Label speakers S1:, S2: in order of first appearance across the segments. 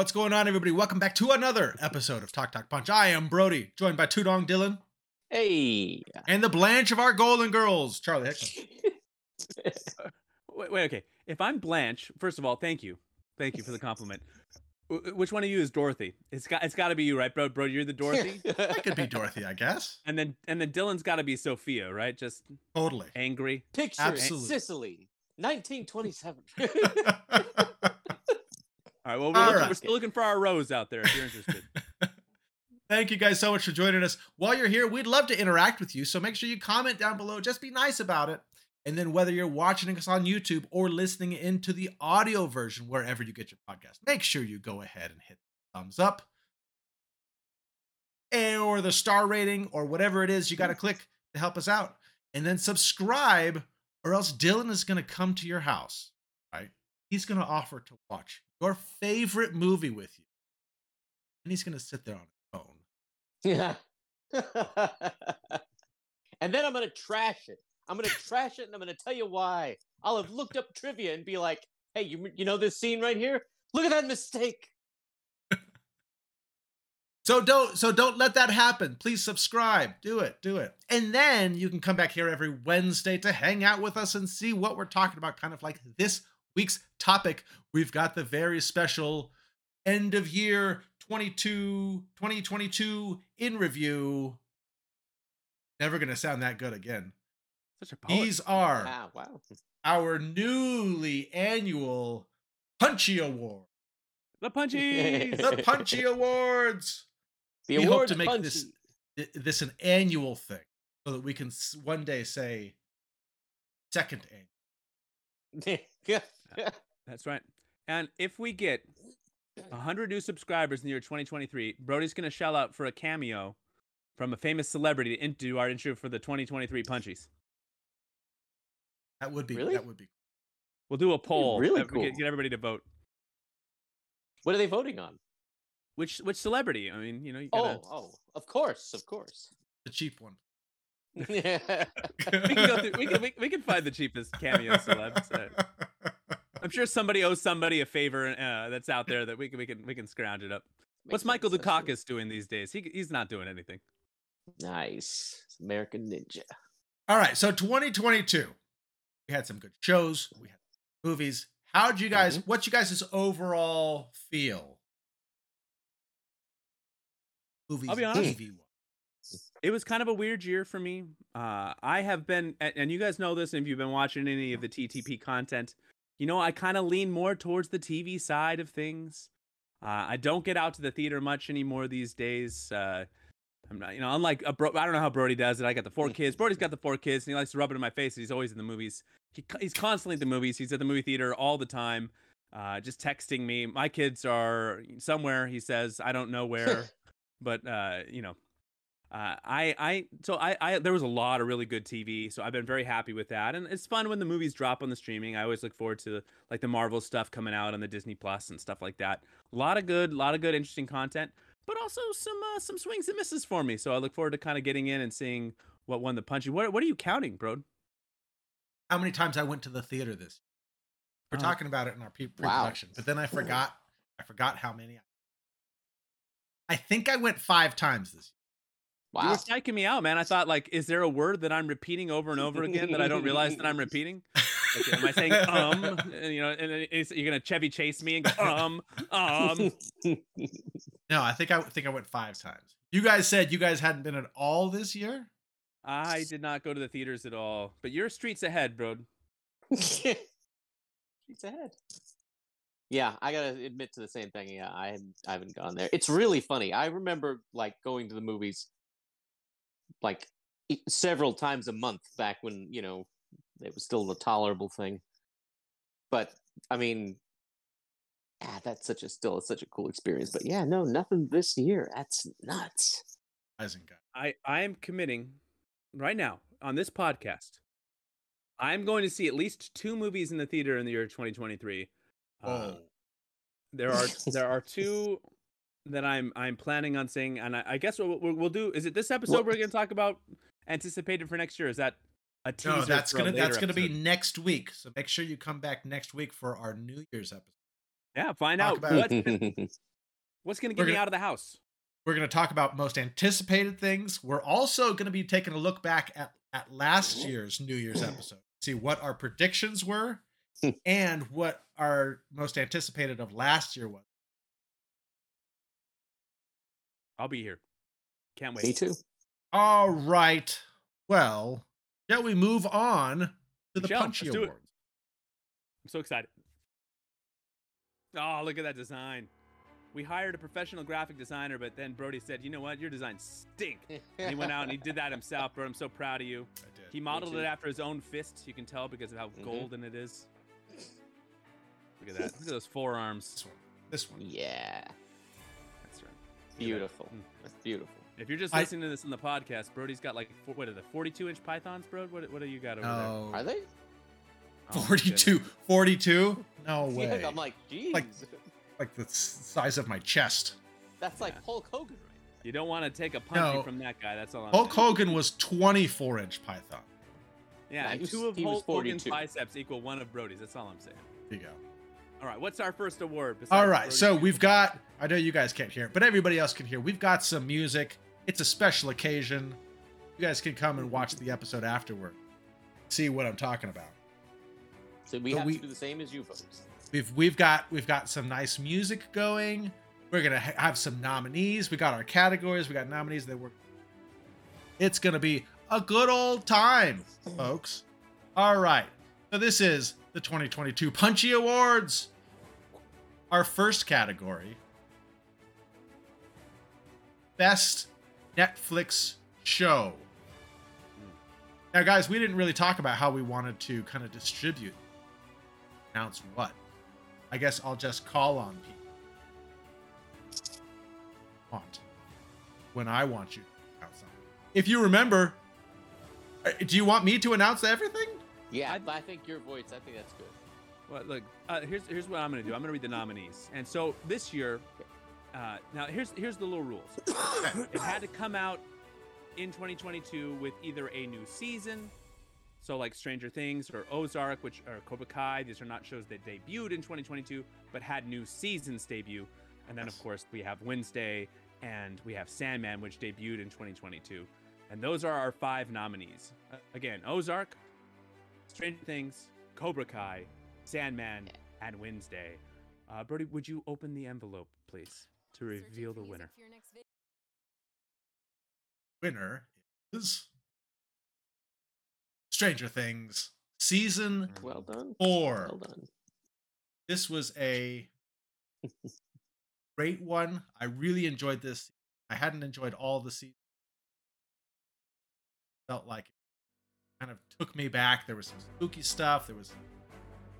S1: What's going on, everybody? Welcome back to another episode of Talk Talk Punch. I am Brody, joined by Tudong Dylan
S2: Hey.
S1: and the Blanche of our Golden Girls, Charlie Hickman.
S3: Wait, wait, okay. If I'm Blanche, first of all, thank you, thank you for the compliment. Wh- Which one of you is Dorothy? It's got it's got to be you, right, bro? Bro, you're the Dorothy,
S1: I could be Dorothy, I guess.
S3: and then and then Dylan's got to be Sophia, right? Just
S1: Totally.
S3: angry.
S2: Picture
S1: Absolutely.
S2: it, Sicily, 1927.
S3: All right. Well, we're, looking,
S1: right.
S3: we're still looking for our rose out there if you're interested.
S1: Thank you guys so much for joining us. While you're here, we'd love to interact with you. So make sure you comment down below. Just be nice about it. And then whether you're watching us on YouTube or listening into the audio version, wherever you get your podcast, make sure you go ahead and hit thumbs up or the star rating or whatever it is you got to click to help us out. And then subscribe, or else Dylan is going to come to your house? He's going to offer to watch your favorite movie with you. And he's going to sit there on his phone.
S2: yeah. and then I'm going to trash it. I'm going to trash it and I'm going to tell you why. I'll have looked up trivia and be like, hey, you, you know this scene right here? Look at that mistake.
S1: So don't so don't let that happen. Please subscribe. Do it. Do it. And then you can come back here every Wednesday to hang out with us and see what we're talking about kind of like this week's topic. We've got the very special end of year 22 2022 in review. Never going to sound that good again.
S3: Such a poet.
S1: These are
S2: Ah, wow.
S1: our newly annual Punchy Award.
S3: the punchies.
S1: The Punchy Awards.
S2: The
S1: We hope to make this- this an annual thing so that we can one day say second annual.
S3: That's right. And if we get 100 new subscribers in the year 2023, Brody's going to shell out for a cameo from a famous celebrity to do our intro for the 2023 punchies.
S1: That would be
S2: Really?
S1: that would be
S3: We'll do a poll.
S2: really
S3: we Get,
S2: cool.
S3: get everybody to vote.
S2: what are they voting on?
S3: Which which celebrity? I mean, you know, you gotta,
S2: oh, oh, of course, of course.
S1: the cheap one.
S2: Yeah.
S3: we can go through. We can we, we can find the cheapest cameo celebs. Uh, I'm sure somebody owes somebody a favor uh, that's out there that we can we can we can scrounge it up. What's
S2: Makes
S3: Michael
S2: sense.
S3: Dukakis doing these days? He he's not doing anything.
S2: Nice. American Ninja.
S1: All right, so 2022. We had some good shows, we had movies. How'd you guys
S2: Mm-hmm.
S1: what's you guys' overall feel? Movies
S3: I'll be honest.
S1: TV
S3: It was kind of a weird year for me. Uh, I have been, and you guys know this, and if you've been watching any of the TTP content, you know I kind of lean more towards the TV side of things. Uh, I don't get out to the theater much anymore these days. Uh, I'm not, you know, unlike a bro- I don't know how Brody does it. I got the four kids. Brody's got the four kids, and he likes to rub it in my face. He's always in the movies. He, he's constantly at the movies. He's at the movie theater all the time, uh, just texting me. My kids are somewhere. He says I don't know where, but uh, you know, uh, I I so I I there was a lot of really good TV, so I've been very happy with that, and it's fun when the movies drop on the streaming. I always look forward to like the Marvel stuff coming out on the Disney Plus and stuff like that. A lot of good, a lot of good, interesting content, but also some uh, some swings and misses for me. So I look forward to kind of getting in and seeing what won the punchy. What what are you counting, bro?
S1: How many times I went to the theater this? We're
S3: Uh,
S1: talking about it in our pre-
S2: Wow.
S1: pre-production, but then I forgot. I forgot how many. I think I went five times this
S3: You
S2: Wow.
S3: were psyching me out, man. I thought like, is there a word that I'm repeating over and over again that I don't realize that I'm repeating? Like, am I saying um? and, you know, and then you're gonna Chevy chase me and go um um.
S1: No, I think I think I went five times. You guys said you guys hadn't been at all this year.
S3: I did not go to the theaters at all, but you're streets ahead, bro.
S2: She's ahead. Yeah, I gotta admit to the same thing. Yeah, I I haven't gone there. It's really funny. I remember like going to the movies like e- several times a month back when you know it was still a tolerable thing. But I mean, ah, that's such a still such a cool experience. But yeah, no, nothing this year. That's nuts.
S1: Rising guy.
S3: I I am committing right now on this podcast. I'm going to see at least two movies in the theater in the year 2023. Uh,
S1: Oh,
S3: there are there are two that I'm I'm planning on seeing, and I, I guess what we'll, we'll do is it this episode
S2: Well-
S3: we're going to talk about anticipated for next year. Is that a teaser?
S1: no, that's gonna that's
S3: later
S1: gonna be next week. So make sure you come back next week for our New Year's episode.
S3: yeah. Find
S1: talk
S3: out
S1: about-
S3: what What's gonna
S1: We're
S3: get me
S1: gonna-
S3: out of the house?
S1: We're going to talk about most anticipated things. We're also going to be taking a look back at, at last year's New Year's episode, see what our predictions were and what our most anticipated of last year was.
S3: I'll be here. Can't wait.
S2: Me too.
S1: All right. Well, shall we move on to the
S3: Michelle,
S1: Punchy
S3: let's.
S1: Awards?
S3: I'm so excited. Oh, look at that design. We hired a professional graphic designer, but then Brody said, "You know what? Your designs stink." And he went out and he did that himself, bro. I'm so proud of you.
S1: I did.
S3: He modeled it after his own fist. You can tell because of how
S2: Mhm.
S3: golden it is. Look at that. Look at those forearms.
S1: This one. This one.
S2: Yeah.
S3: That's right.
S2: Beautiful.
S3: Mm.
S2: That's beautiful.
S3: If you're just
S1: I-
S3: listening to this in the podcast, Brody's got like what are the 42 inch pythons, bro? What what do you got over there?
S2: Are they?
S3: Oh,
S1: 42. 42? No way.
S2: Yeah, I'm like, geez.
S1: Like- like the size of my chest.
S2: That's like
S3: Yeah.
S2: Hulk Hogan, right?
S3: You don't want to take a punch
S1: No.
S3: from that guy. That's all. I'm saying.
S1: Hulk
S3: saying.
S1: Hogan was 24 inch python.
S3: Yeah,
S2: Yeah,
S3: and
S2: he was-
S3: two of
S2: he
S3: Hulk Hogan's biceps equal one of Brody's. That's all I'm saying.
S1: There you go.
S3: All right, what's our first award?
S1: All
S3: besides
S1: right,
S3: Brody's
S1: so we've got. I know you guys can't hear it, but everybody else can hear. We've got some music. It's a special occasion. You guys can come and watch the episode afterward. See what I'm talking about.
S2: So we
S1: But
S2: have
S1: we-
S2: to do the same as you folks.
S1: We've we've got we've got some nice music going. We're gonna ha- have some nominees. We got our categories. We got nominees that were. It's gonna be a good old time, folks. All right. So this is the 2022 Punchy Awards. Our first category: Best Netflix Show. Now, guys, we didn't really talk about how we wanted to kind of distribute, announce what. I guess I'll just call on people. Want when I want you to announce something. If you remember, uh, do you want me to announce everything?
S2: Yeah,
S3: I-
S2: but I think your voice. I think that's good.
S3: Well, look, uh, here's here's what I'm gonna do. I'm gonna read the nominees. And so this year, uh, now here's here's the little rules. it had to come out in 2022 with either a new season, so like Stranger Things or Ozark, which or Cobra Kai. These are not shows that debuted in 2022, but had new seasons debut. And then of course we have Wednesday and we have Sandman, which debuted in 2022. And those are our five nominees. Uh, again, Ozark, Stranger Things, Cobra Kai, Sandman, and Wednesday. Uh, Brody, would you open the envelope, please, to reveal the winner?
S1: Winner is Stranger Things season
S2: Well done.
S1: four.
S2: Well done.
S1: This was a great one. I really enjoyed this. I hadn't enjoyed all the season. Felt like it kind of took me back. There was some spooky stuff. There was some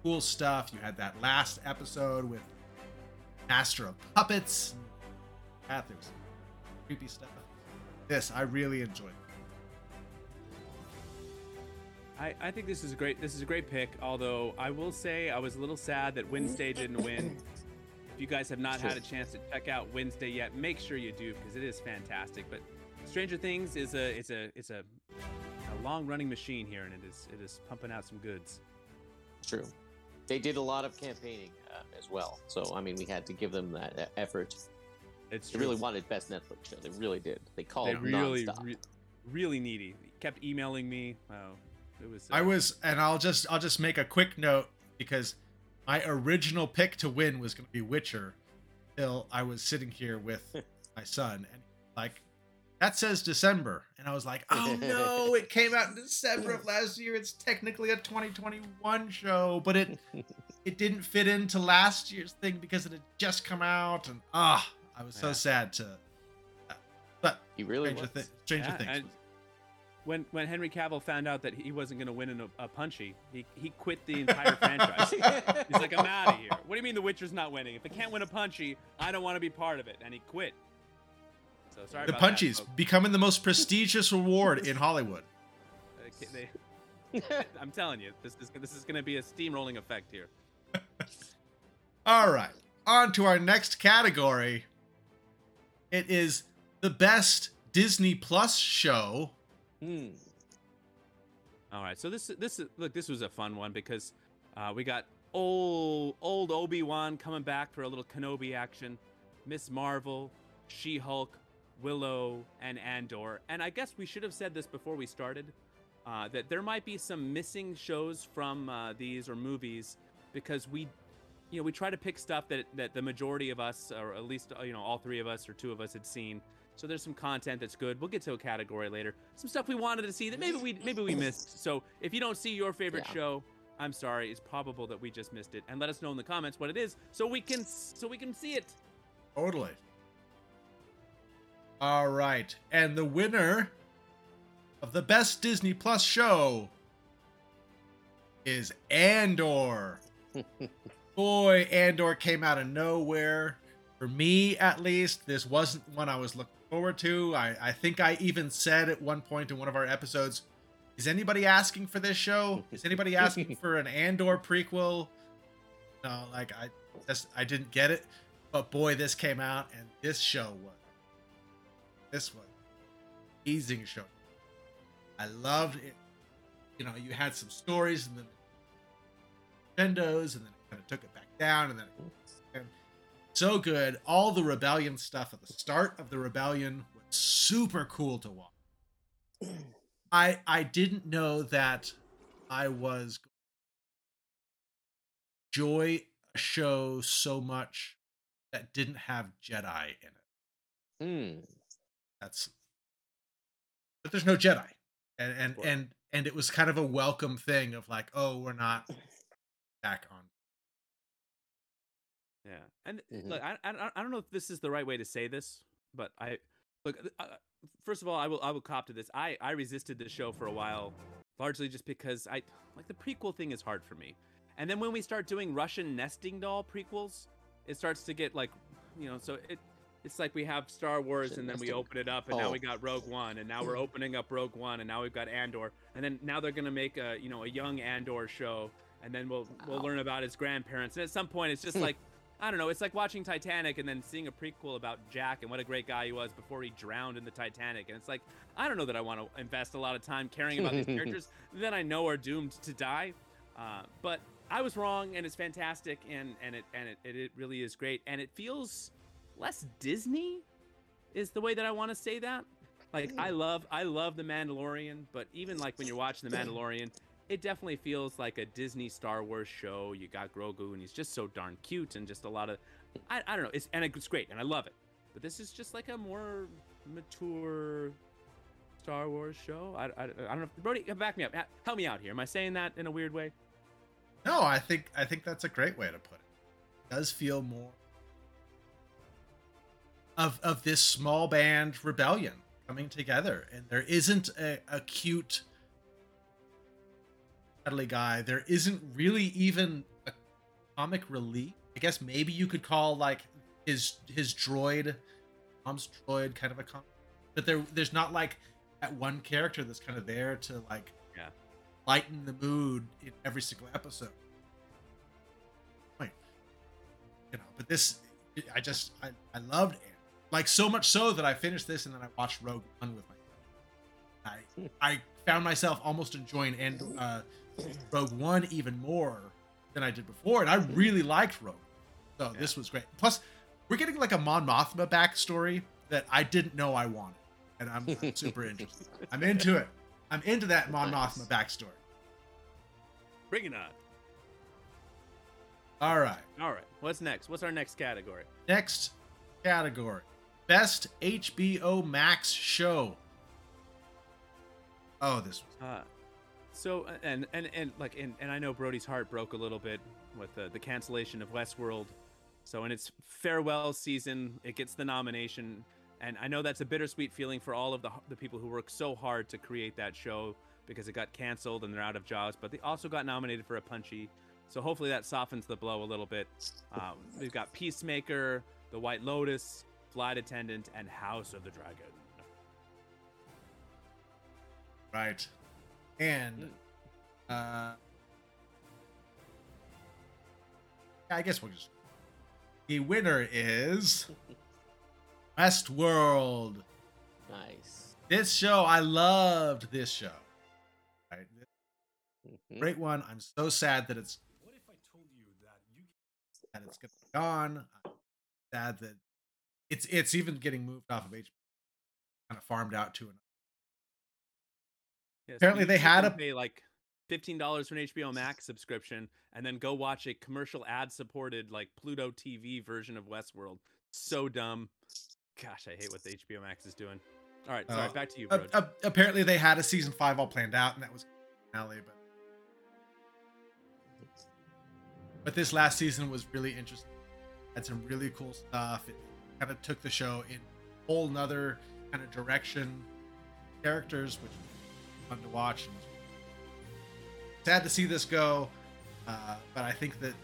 S1: cool stuff. You had that last episode with Master of Puppets. That there was some creepy stuff. This I really enjoyed.
S3: I, I think this is a great this is a great pick. Although I will say I was a little sad that Wednesday didn't win. If you guys have not had a chance to check out Wednesday yet, make sure you do because it is fantastic. But Stranger Things is a it's a it's a, a long running machine here, and it is it is pumping out some goods.
S2: True. They did a lot of campaigning uh, as well. So I mean, we had to give them that uh, effort.
S3: It's
S2: They
S3: true.
S2: really wanted best Netflix show. They really did. They called
S3: they really re- really needy. Kept emailing me. Oh, it was.
S1: I
S3: uh,
S1: was, and I'll just I'll just make a quick note because my original pick to win was going to be Witcher. Till I was sitting here with my son, and like that says December, and I was like, oh no, it came out in December of last year. It's technically a 2021 show, but it it didn't fit into last year's thing because it had just come out, and ah, I was so
S3: Yeah.
S1: sad to. But
S2: He really
S1: Stranger,
S2: was.
S1: Thi- Stranger
S3: Yeah,
S1: Things.
S3: and when when Henry Cavill found out that he wasn't going to win in a, a punchy, he he quit the entire franchise. He's like, I'm out of here. What do you mean The Witcher's not winning? If it can't win a punchy, I don't want to be part of it, and he quit. So sorry
S1: the
S3: that,
S1: Punchies
S3: folks.
S1: becoming the most prestigious award in Hollywood.
S3: They- I'm telling you, this is this is going to be a steamrolling effect here.
S1: All right, on to our next category. It is the best Disney Plus show.
S2: Hmm.
S3: All right, so this this look, this was a fun one because uh, we got old old Obi Wan coming back for a little Kenobi action. Miss Marvel, She Hulk, Willow, and Andor. And I guess we should have said this before we started uh, that there might be some missing shows from uh, these or movies because we, you know, we try to pick stuff that, that the majority of us, or at least, uh, you know, all three of us or two of us had seen. So there's some content that's good. We'll get to a category later. Some stuff we wanted to see that maybe we maybe we missed. So if you don't see your favorite
S2: Yeah.
S3: show, I'm sorry. It's probable that we just missed it. And let us know in the comments what it is so we can so we can see it.
S1: Totally. All right. And the winner of the best Disney Plus show is Andor. Boy, Andor came out of nowhere. For me, at least, this wasn't one I was looking forward to. I, I think I even said at one point in one of our episodes, is anybody asking for this show? Is anybody asking for an Andor prequel? No, like I just I didn't get it. But boy, this came out and this show was this was amazing show. I loved it. You know, you had some stories and then Nintendos and then it kind of took it back down and then it, so good. All the rebellion stuff at the start of the rebellion was super cool to watch. I I didn't know that I was enjoy a show so much that didn't have Jedi in it.
S2: Hmm.
S1: That's but there's no Jedi. And and
S2: Right.
S1: and and it was kind of a welcome thing of like, oh, we're not back on.
S3: Yeah, and
S2: Mhm.
S3: look, I, I I don't know if this is the right way to say this, but I look. Uh, first of all, I will I will cop to this. I I resisted this show for a while, largely just because I like the prequel thing is hard for me. And then when we start doing Russian nesting doll prequels, it starts to get like, you know, so it it's like we have Star Wars and then we open it up and now
S2: Oh.
S3: we got Rogue One and now we're opening up Rogue One and now we've got Andor. And then now they're gonna make a you know a young Andor show and then we'll we'll learn about his grandparents. And at some point it's just like I don't know it's like watching Titanic and then seeing a prequel about Jack and what a great guy he was before he drowned in the Titanic. And it's like I don't know that I want to invest a lot of time caring about these characters. That I know are doomed to die. Uh, but I was wrong and it's fantastic and and it and it, it, it really is great. And it feels less Disney is the way that I want to say that. Like I mm. love I love the Mandalorian, but even like when you're watching the Mandalorian, it definitely feels like a Disney Star Wars show. You got Grogu and he's just so darn cute and just a lot of I, I don't know, it's and it's great and I love it. But this is just like a more mature Star Wars show. I, I, I don't know. If, Brody, back me up. Help me out here. Am I saying that in a weird way?
S1: No, I think I think that's a great way to put it. It does feel more of of this small band rebellion coming together, and there isn't a, a cute cuddly guy. There isn't really even a comic relief. I guess maybe you could call like his his droid, mom's droid, kind of a comic, but there there's not like that one character that's kind of there to like
S3: Yeah.
S1: lighten the mood in every single episode. Wait, you know, but this, I just, I, I loved it. Like so much so that I finished this and then I watched Rogue One with my. I I found myself almost enjoying and uh, Rogue One even more than I did before, and I really liked Rogue. So this was great. Plus, we're getting like a Mon Mothma backstory that I didn't know I wanted, and I'm, I'm super interested. I'm into it. I'm into that Mon
S2: Nice.
S1: Mothma backstory.
S3: Bring it on.
S1: All right.
S3: All right. What's next? What's our next category?
S1: Next category Best HBO Max Show. Oh, this was.
S3: Uh, so uh, and and and like and, and I know Brody's heart broke a little bit with the, the cancellation of Westworld. So in its farewell season, it gets the nomination, and I know that's a bittersweet feeling for all of the the people who worked so hard to create that show because it got canceled and they're out of jobs. But they also got nominated for a Punchy. So hopefully that softens the blow a little bit. Um, we've got Peacemaker, The White Lotus, Flight Attendant, and House of the Dragon.
S1: Right. And. Uh, I guess we'll just. The winner is. Westworld.
S2: Nice.
S1: This show, I loved this show. Right.
S2: Mhm.
S1: Great one. I'm so sad that it's
S4: What if I told you that you
S1: that it's gonna be gone. I'm sad that it's it's even getting moved off of HBO, kind of farmed out to an.
S3: Yeah, so
S1: Apparently they had a-
S3: pay like fifteen dollars for an HBO Max subscription, and then go watch a commercial ad supported like Pluto TV version of Westworld. So dumb. Gosh, I hate what the HBO Max is doing. All right, sorry,
S1: Uh,
S3: back to you, bro.
S1: uh, apparently they had a season five all planned out, and that was finale. But but this last season was really interesting. Had some really cool stuff. It kind of took the show in a whole nother kind of direction. Characters, which fun to watch. And sad to see this go, uh, but I think that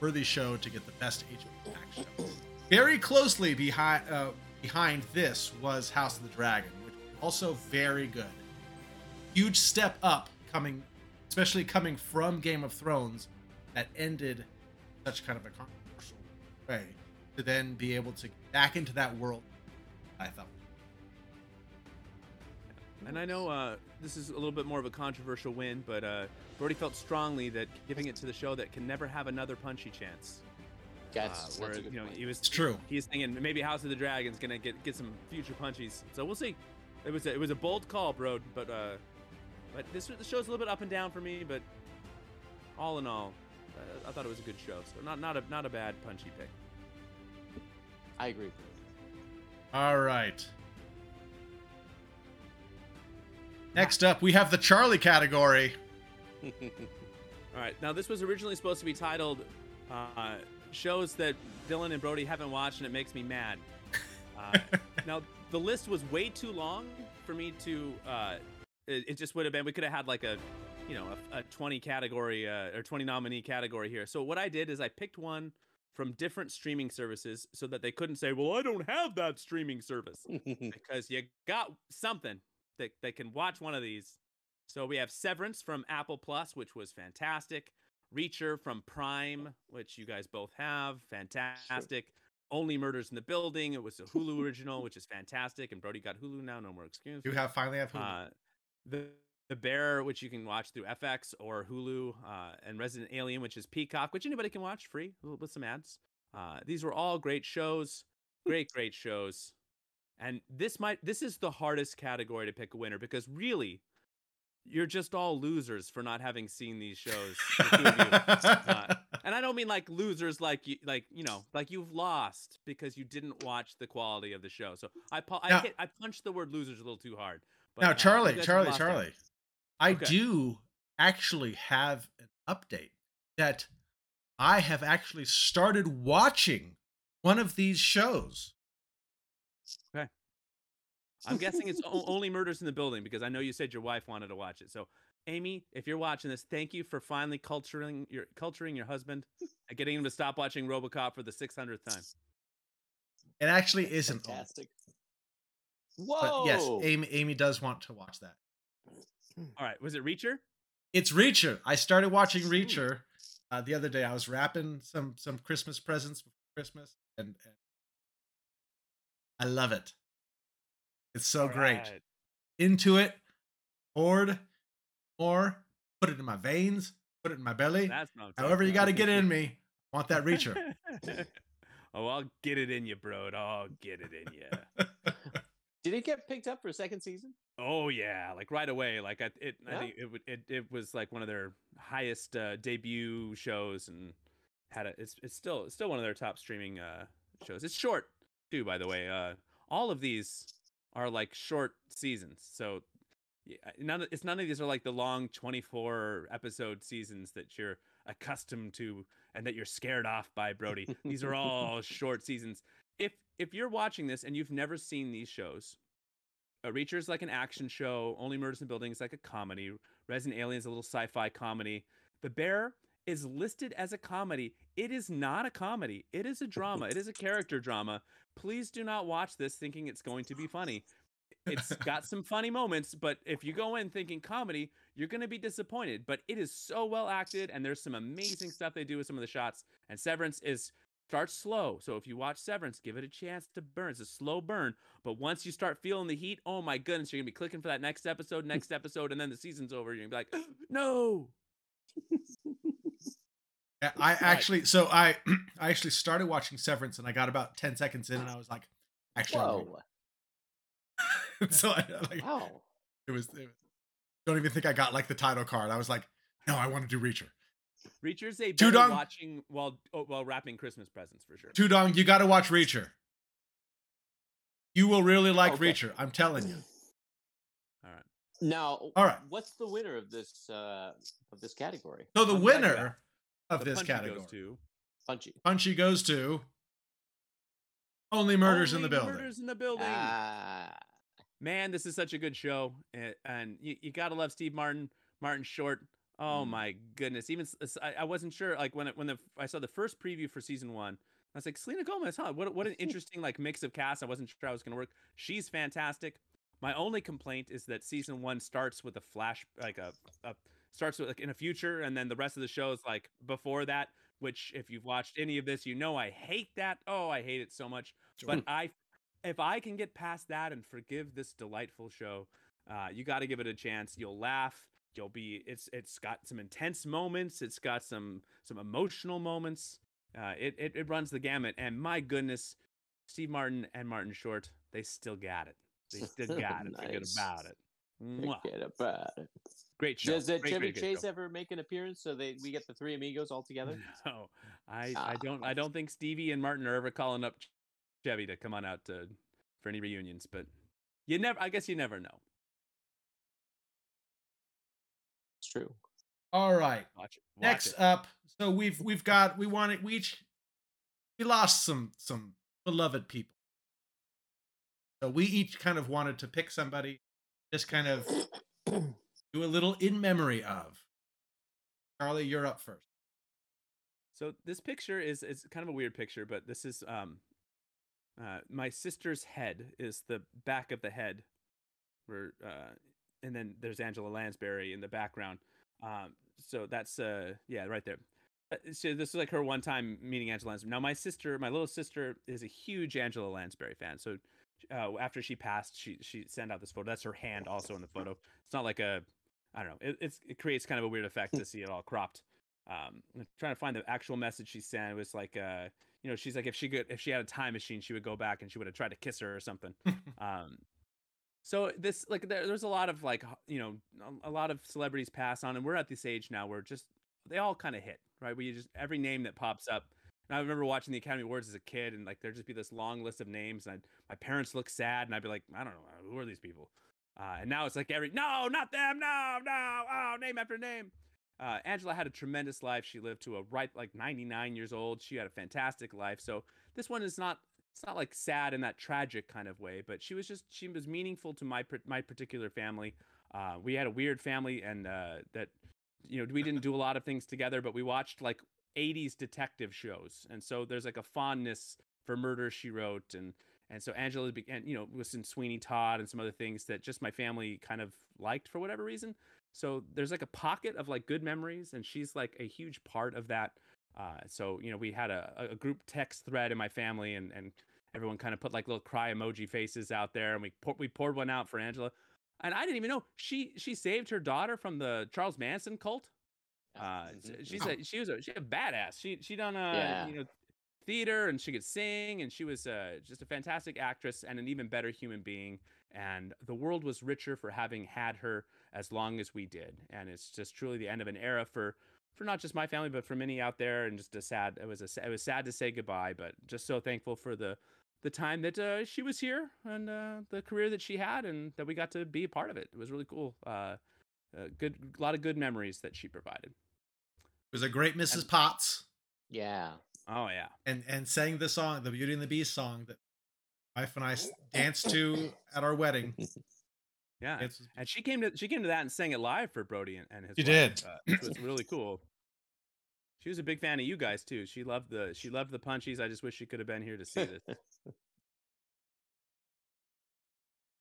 S1: worthy show to get the best HBO Max show. Very closely behind uh, behind this was House of the Dragon, which was also very good. Huge step up coming, especially coming from Game of Thrones, that ended such kind of a controversial way, to then be able to get back into that world. I thought.
S3: And I know uh, this is a little bit more of a controversial win, but uh, Brody felt strongly that giving it to the show that can never have another punchy chance.
S2: That's,
S3: uh,
S2: that's
S3: where
S2: a good
S3: you know
S2: point.
S3: he was
S1: It's true.
S3: he's thinking maybe House of the Dragon's gonna get get some future punchies. So we'll see. It was a, it was a bold call, bro. But uh, but this the show's a little bit up and down for me. But all in all, uh, I thought it was a good show. So not not a not a bad punchy pick.
S2: I agree.
S1: All right. Next up, we have the Charlie category.
S3: All right. Now this was originally supposed to be titled uh, "Shows that Dylan and Brody haven't watched and it makes me mad." Uh, now the list was way too long for me to. Uh, it, it just would have been. We could have had like a, you know, a, a 20 category uh, or 20 nominee category here. So what I did is I picked one from different streaming services so that they couldn't say, "Well, I don't have that streaming service," because you got something that that can watch one of these. So we have Severance from Apple Plus, which was fantastic. Reacher from Prime, which you guys both have, fantastic. Only Murders in the Building, it was a Hulu original, which is fantastic. And Brody got Hulu now, no more excuses.
S1: You have finally have Hulu.
S3: Uh, the the Bear, which you can watch through FX or Hulu, uh, and Resident Alien, which is Peacock, which anybody can watch free with some ads. Uh, these were all great shows, great great shows, and this might this is the hardest category to pick a winner because really, you're just all losers for not having seen these shows. the two of you. Uh, and I don't mean like losers, like you, like you know, like you've lost because you didn't watch the quality of the show. So I I,
S1: Now-
S3: hit, I punched the word losers a little too hard. But,
S1: now,
S3: uh,
S1: Charlie,
S3: guys
S1: Charlie. Charlie. I
S3: Okay.
S1: do actually have an update that I have actually started watching one of these shows. Okay.
S3: I'm guessing it's o- only murders in the building because I know you said your wife wanted to watch it. So, Amy, if you're watching this, thank you for finally culturing your culturing your husband and getting him to stop watching RoboCop for the 600th time.
S1: It actually isn't. all,
S2: Fantastic.
S1: But
S2: Whoa!
S1: yes, Amy, Amy does want to watch that.
S3: All right, was it Reacher?
S1: It's Reacher. I started watching Reacher uh, the other day. I was wrapping some some Christmas presents for Christmas, and, and I love it. It's so great.
S3: Alright.
S1: Into it, poured more, put it in my veins, put it in my belly.
S3: That's what
S1: However, you got to get it in me. I want that Reacher.
S3: oh, I'll get it in you, bro. I'll get it in you.
S2: Did it get picked up for a second season?
S3: Oh yeah, like right away. Like I, it, I think it, would- it it was like one of their highest uh, debut shows, and had a. It's it's still it's still one of their top streaming uh, shows. It's short too, by the way. Uh, all of these are like short seasons, so yeah, none. Of, it's none of these are like the long twenty four episode seasons that you're accustomed to and that you're scared off by, Brody. these are all short seasons. If if you're watching this and you've never seen these shows, uh, Reacher is like an action show. Only Murders in the Building is like a comedy. Resident Alien is a little sci-fi comedy. The Bear is listed as a comedy. It is not a comedy. It is a drama. it is a character drama. Please do not watch this thinking it's going to be funny. It's got some funny moments, but if you go in thinking comedy, you're going to be disappointed. But it is so well acted, and there's some amazing stuff they do with some of the shots. And Severance is starts slow. So if you watch Severance, give it a chance to burn. It's a slow burn, but once you start feeling the heat, oh my goodness, you're gonna be clicking for that next episode, next episode, and then the season's over. You're gonna be like, no.
S1: I actually, so I, I actually started watching Severance, and I got about ten seconds in, and I was like, actually,
S2: Whoa!
S1: so I like
S2: Wow!
S1: it was, it was. Don't even think I got like the title card. I was like, no, I want to do Reacher.
S3: Reacher's a
S1: Tudong-
S3: watching while oh, while wrapping Christmas presents for sure.
S1: Tudong, you got to watch Reacher. You will really like
S2: Okay.
S1: Reacher. I'm telling you.
S3: All right.
S2: Now,
S1: All right.
S2: What's the winner of this uh of this category?
S1: So the
S3: I'm
S1: winner of
S3: The
S1: this
S3: Punchy
S1: category,
S3: goes to
S2: Punchy.
S1: Punchy goes to Only Murders in the Building.
S3: Murders in the building.
S2: Ah,
S3: Man, this is such a good show, and, and you, you gotta love Steve Martin, Martin Short. Oh
S2: Mm.
S3: my goodness! Even I wasn't sure like when it, when the I saw the first preview for season one. I was like, Selena Gomez, huh? What what an interesting like mix of cast. I wasn't sure how it was gonna work. She's fantastic. My only complaint is that season one starts with a flash, like a, a starts with like in a future, and then the rest of the show is like before that. Which, if you've watched any of this, you know I hate that. Oh, I hate it so much. But I, if I can get past that and forgive this delightful show, uh, you got to give it a chance. You'll laugh. You'll be. It's it's got some intense moments. It's got some some emotional moments. Uh, it, it it runs the gamut. And my goodness, Steve Martin and Martin Short, they still got it. They still got it. Forget about it. Mwah.
S2: forget about it.
S3: Great show.
S2: Does uh,
S3: Great,
S2: Chevy
S3: great, great
S2: Chase
S3: show.
S2: ever make an appearance so they we get the three amigos all together?
S3: No, I I
S2: Ah.
S3: don't I don't think Stevie and Martin are ever calling up Chevy to come on out to for any reunions. But you never. I guess you never know.
S2: True.
S1: All right.
S3: Watch it. Watch
S1: Next
S3: it.
S1: up, so we've we've got we wanted we each we lost some some beloved people. So we each kind of wanted to pick somebody, just kind of do a little in memory of. Charlie, you're up first.
S3: So this picture is is kind of a weird picture, but this is um uh my sister's head is the back of the head where uh and then there's Angela Lansbury in the background. Um so that's uh yeah, right there. Uh, So this is like her one time meeting Angela Lansbury. Now my sister, my little sister is a huge Angela Lansbury fan. So uh, after she passed, she she sent out this photo. That's her hand also in the photo. It's not like a I don't know. It, it's it creates kind of a weird effect to see it all cropped um I'm trying to find the actual message she sent it was like uh you know she's like if she could if she had a time machine she would go back and she would have tried to kiss her or something um so this like there, there's a lot of like you know a- a lot of celebrities pass on and we're at this age now where just they all kind of hit right we just every name that pops up and i remember watching the academy awards as a kid and like there'd just be this long list of names and I'd, my parents look sad and i'd be like i don't know who are these people uh, and now it's like every no not them no no oh name after name uh, Angela had a tremendous life. She lived to a right like 99 years old. She had a fantastic life. So this one is not it's not like sad in that tragic kind of way, but she was just she was meaningful to my my particular family. Uh, we had a weird family, and uh, that you know we didn't do a lot of things together, but we watched like 80s detective shows, and so there's like a fondness for Murder She Wrote, and and so Angela began you know was in Sweeney Todd and some other things that just my family kind of liked for whatever reason. So there's like a pocket of like good memories, and she's like a huge part of that. Uh, so you know, we had a, a group text thread in my family, and and everyone kind of put like little cry emoji faces out there, and we pour, we poured one out for Angela. And I didn't even know she she saved her daughter from the Charles Manson cult. Uh,
S2: Mhm.
S3: she's a she was a she a badass. She she done uh
S2: Yeah.
S3: you know theater and she could sing and she was uh, just a fantastic actress and an even better human being. And the world was richer for having had her as long as we did. And it's just truly the end of an era for for not just my family but for many out there. And just a sad it was a it was sad to say goodbye, but just so thankful for the the time that uh, she was here and uh, the career that she had and that we got to be a part of it. It was really cool. Uh, uh, good, a lot of good memories that she provided.
S1: It was a great Mrs.
S2: And-
S1: Potts
S2: Yeah.
S3: Oh yeah,
S1: and and sang the song, the Beauty and the Beast song that my wife and I danced to at our wedding.
S3: Yeah.
S1: It's-
S3: And she came to she came to that and sang it live for Brody and, and his.
S1: She
S3: wife,
S1: did.
S3: uh, which was really cool. She was a big fan of you guys too. She loved the she loved the punchies. I just wish she could have been here to see this.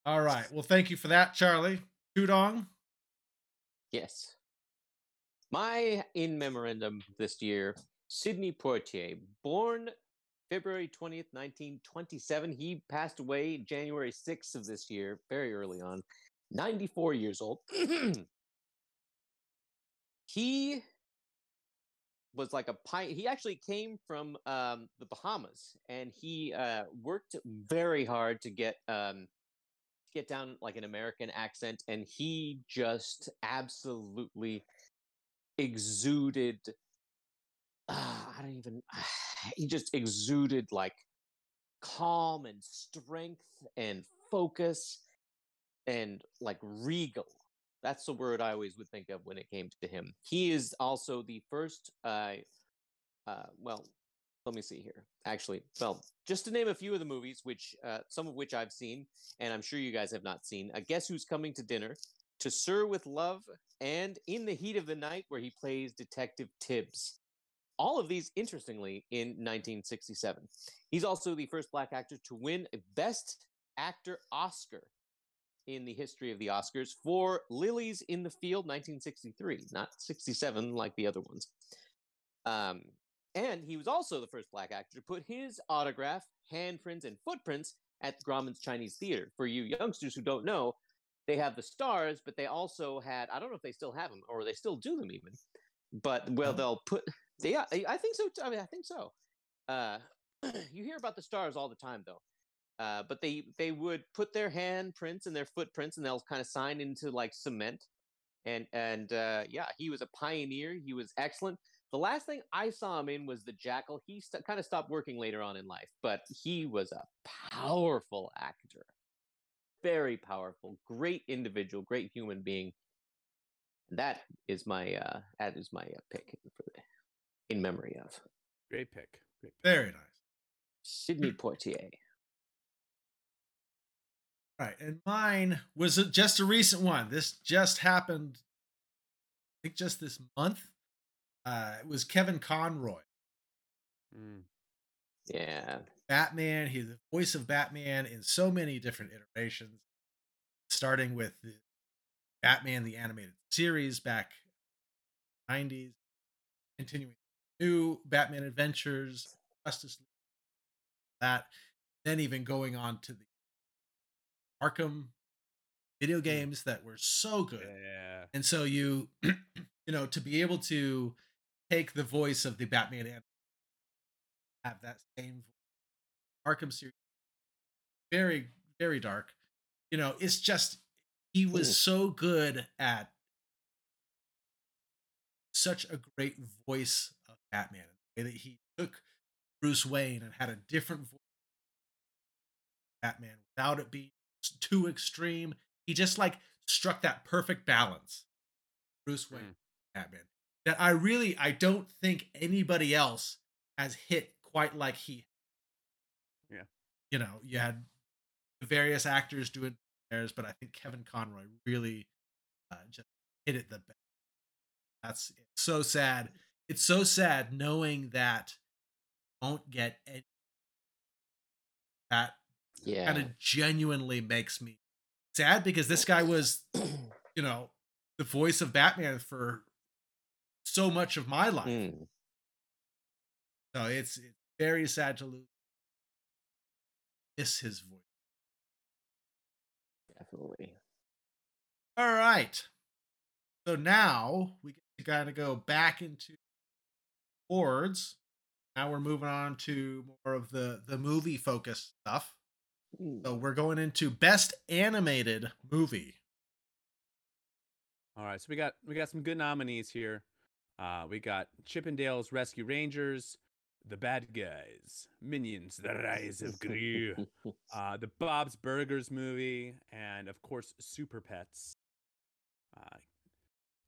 S1: All right. Well, thank you for that, Charlie. Tudong.
S2: Yes. My in memorandum this year, Sidney Poitier, born February 20th, 1927. He passed away January 6th of this year, very early on, 94 years old. he was like a pi- he actually came from um, the Bahamas and he uh, worked very hard to get um, get down like an American accent and he just absolutely exuded uh, I don't even he just exuded like calm and strength and focus and like regal that's the word I always would think of when it came to him. He is also the first, uh, uh, well, let me see here. Actually, well, just to name a few of the movies, which uh, some of which I've seen, and I'm sure you guys have not seen. A Guess Who's Coming to Dinner, To Sir with Love, and In the Heat of the Night, where he plays Detective Tibbs. All of these, interestingly, in 1967. He's also the first black actor to win a Best Actor Oscar in the history of the Oscars for Lilies in the Field 1963, not 67 like the other ones. Um, and he was also the first black actor to put his autograph, handprints, and footprints at Grauman's Chinese Theater. For you youngsters who don't know, they have the stars, but they also had, I don't know if they still have them or they still do them even. But, well, they'll put, they, yeah, I think so. I mean, I think so. Uh, you hear about the stars all the time, though. Uh, but they they would put their handprints and their footprints and they'll kind of sign into like cement. And and uh, yeah he was a pioneer. He was excellent. The last thing i saw him in was the jackal. He st- kind of stopped working later on in life but he was a powerful actor. Very powerful. Great individual great human being. That is my uh that is my uh, pick for the, in memory of.
S3: Great pick. Great pick.
S1: Very nice.
S2: Sidney Poitier
S1: Right. And mine was just a recent one. This just happened, I think just this month. Uh, it was Kevin Conroy,
S3: Mm.
S2: yeah
S1: Batman. He's the voice of Batman in so many different iterations, starting with the Batman the animated series back in the 90s, continuing new Batman adventures, Justice League, that, then even going on to the Arkham video mm. games that were so good.
S3: Yeah.
S1: And so you, you know, to be able to take the voice of the Batman and have that same Arkham series, very, very dark. You know, it's just he was so good at such a great voice of Batman. The way that he took Bruce Wayne and had a different voice Batman without it being too extreme. He just like struck that perfect balance. Bruce Wayne,
S3: Mm.
S1: Batman. That I really I don't think anybody else has hit quite like he.
S3: Yeah.
S1: You know, you had various actors doing theirs, but I think Kevin Conroy really uh, just hit it the best. That's it's so sad. It's so sad knowing that won't get any that
S2: yeah
S1: kind of genuinely makes me sad because this guy was, you know, the voice of Batman for so much of my life.
S2: Mm.
S1: So it's, it's very sad to lose miss his voice.
S2: definitely
S1: All right. So now we get to kind of go back into awards. Now we're moving on to more of the the movie focused stuff. So we're going into best animated movie.
S3: All right, so we got we got some good nominees here. Uh, we got Chip 'n Dales Rescue Rangers, The Bad Guys, Minions: The Rise of Gru, uh, the Bob's Burgers movie, and of course Super Pets. Uh,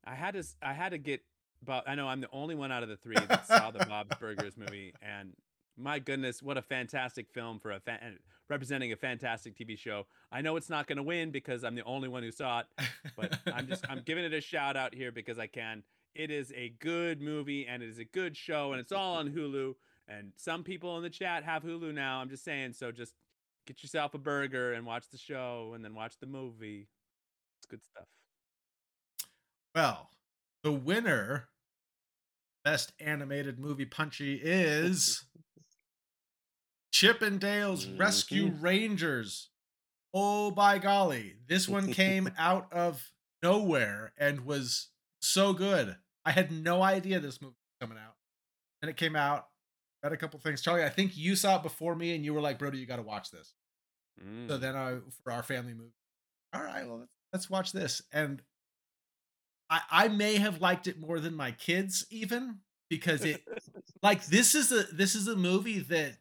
S3: I had to I had to get Bob. I know I'm the only one out of the three that saw the Bob's Burgers movie, and my goodness, what a fantastic film for a fan representing a fantastic TV show. I know it's not going to win because I'm the only one who saw it, but I'm just I'm giving it a shout out here because I can. It is a good movie and it is a good show and it's all on Hulu. And some people in the chat have Hulu now. I'm just saying, so just get yourself a burger and watch the show and then watch the movie. It's good stuff.
S1: Well, the winner, best animated movie punchy, is Chip 'n Dales
S2: Mhm.
S1: Rescue Rangers. Oh, by golly. This one came out of nowhere and was so good. I had no idea this movie was coming out. and it came out. Read a couple things. Charlie, I think you saw it before me, and you were like, "Brody, you got to watch this."
S3: Mm.
S1: So then I, for our family movie, all right, well, let's, let's watch this. And I, I may have liked it more than my kids, even because it, like, this is a this is a movie that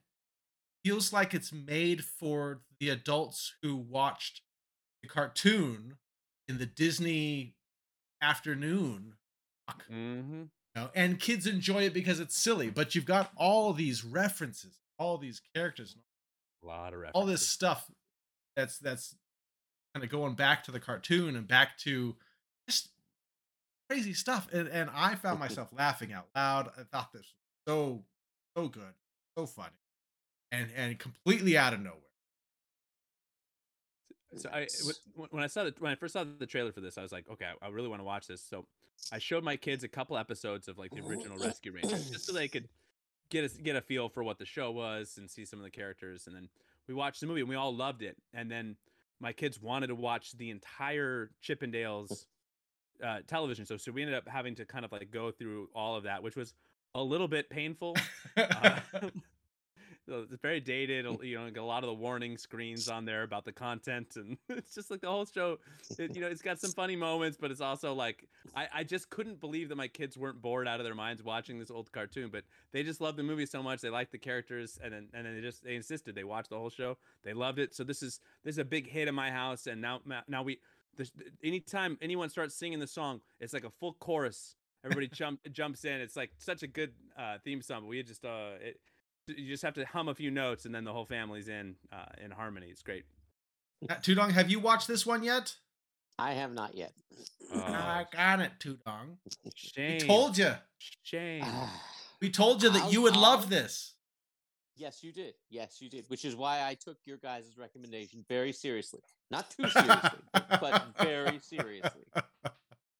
S1: feels like it's made for the adults who watched the cartoon in the Disney afternoon block,
S3: hmm
S1: you know, and kids enjoy it because it's silly. But you've got all these references, all these characters,
S3: A lot of references.
S1: all this stuff that's that's kind of going back to the cartoon and back to just crazy stuff. And and I found myself laughing out loud. I thought this was so so good, so funny, and and completely out of nowhere.
S3: So I
S2: Nice.
S3: w- w- when I saw the when I first saw the trailer for this, I was like, okay, I, I really want to watch this. So I showed my kids a couple episodes of like the original Rescue Rangers, just so they could get a get a feel for what the show was and see some of the characters. And then we watched the movie and we all loved it. And then my kids wanted to watch the entire Chip 'n Dales uh, television show, so we ended up having to kind of like go through all of that, which was a little bit painful. Uh, so it's very dated. You know, got a lot of the warning screens on there about the content, and it's just like the whole show. It, you know, it's got some funny moments, but it's also like I, I just couldn't believe that my kids weren't bored out of their minds watching this old cartoon. But they just loved the movie so much, they liked the characters, and then and then they just they insisted they watched the whole show. They loved it. So this is this is a big hit in my house, and now now we. This, anytime anyone starts singing the song, it's like a full chorus. Everybody jump jumps in. It's like such a good uh, theme song. But we just uh, it, you just have to hum a few notes, and then the whole family's in uh, in harmony. It's great.
S1: Uh, Tudong, have you watched this one yet?
S2: I have not yet.
S1: I got it, Tudong.
S3: shame.
S1: We told you.
S3: Shame.
S1: We told you that
S2: I'll-
S1: you would love
S2: I'll-
S1: this.
S2: yes, you did. Yes, you did. Which is why I took your guys' recommendation very seriously. Not too seriously, but, but very seriously.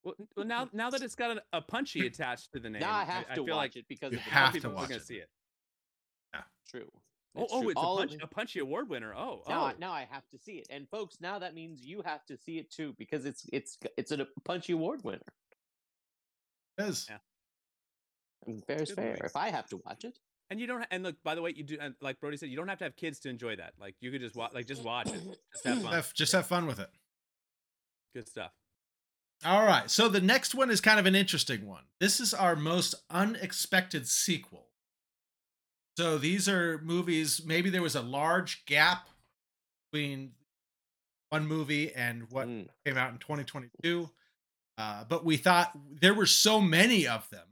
S3: Well, well, now now that it's got a, a punchy attached to the name,
S2: Now I have to
S3: feel
S2: watch
S3: like
S2: it because
S1: You
S2: of the
S1: have
S3: more
S1: to
S3: people are
S1: watch
S3: gonna
S1: it.
S3: see it.
S2: True.
S3: Oh, oh,
S2: true.
S3: it's a,
S2: All of
S3: punch,
S2: it-
S3: a punchy award winner. Oh,
S2: Now,
S3: oh.
S2: I, now I have to see it, and folks, now that means you have to see it too because it's it's it's a punchy award winner.
S1: Yes.
S3: Yeah.
S2: I mean, fair's fair.
S3: movie.
S2: If I have to watch it,
S3: And you don't. And look, by the way, you do. And like Brody said, you don't have to have kids to enjoy that. Like you could just watch. Like just watch it. Just have fun.
S1: Have- Just have fun with it.
S3: Good stuff.
S1: All right. So the next one is kind of an interesting one. This is our most unexpected sequel. So these are movies, maybe there was a large gap between one movie and what
S2: Mm.
S1: came out in 2022. Uh, but we thought there were so many of them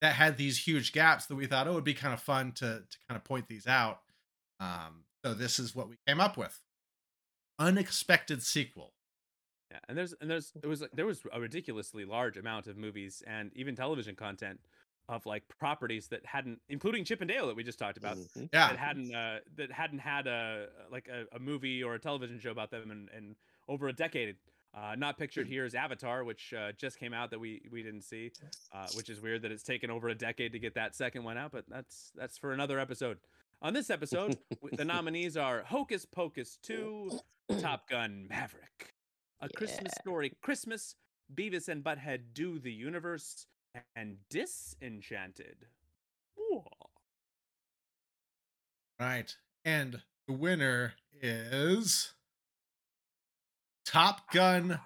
S1: that had these huge gaps that we thought oh, it would be kind of fun to, to kind of point these out. Um, so this is what we came up with unexpected sequel.
S3: Yeah, and there's and there's it was like there was a ridiculously large amount of movies and even television content of like properties that hadn't, including Chip and Dale that we just talked about,
S2: Mhm.
S1: Yeah.
S3: that hadn't uh, that hadn't had a like a, a movie or a television show about them in, in over a decade. Uh, not pictured here is Avatar, which uh, just came out that we we didn't see, uh, which is weird that it's taken over a decade to get that second one out. But that's that's for another episode. On this episode, the nominees are Hocus Pocus 2, Top Gun Maverick, A Christmas Story Christmas, Beavis and Butthead Do the Universe, and Disenchanted. Ooh.
S1: Right. And the winner is Top Gun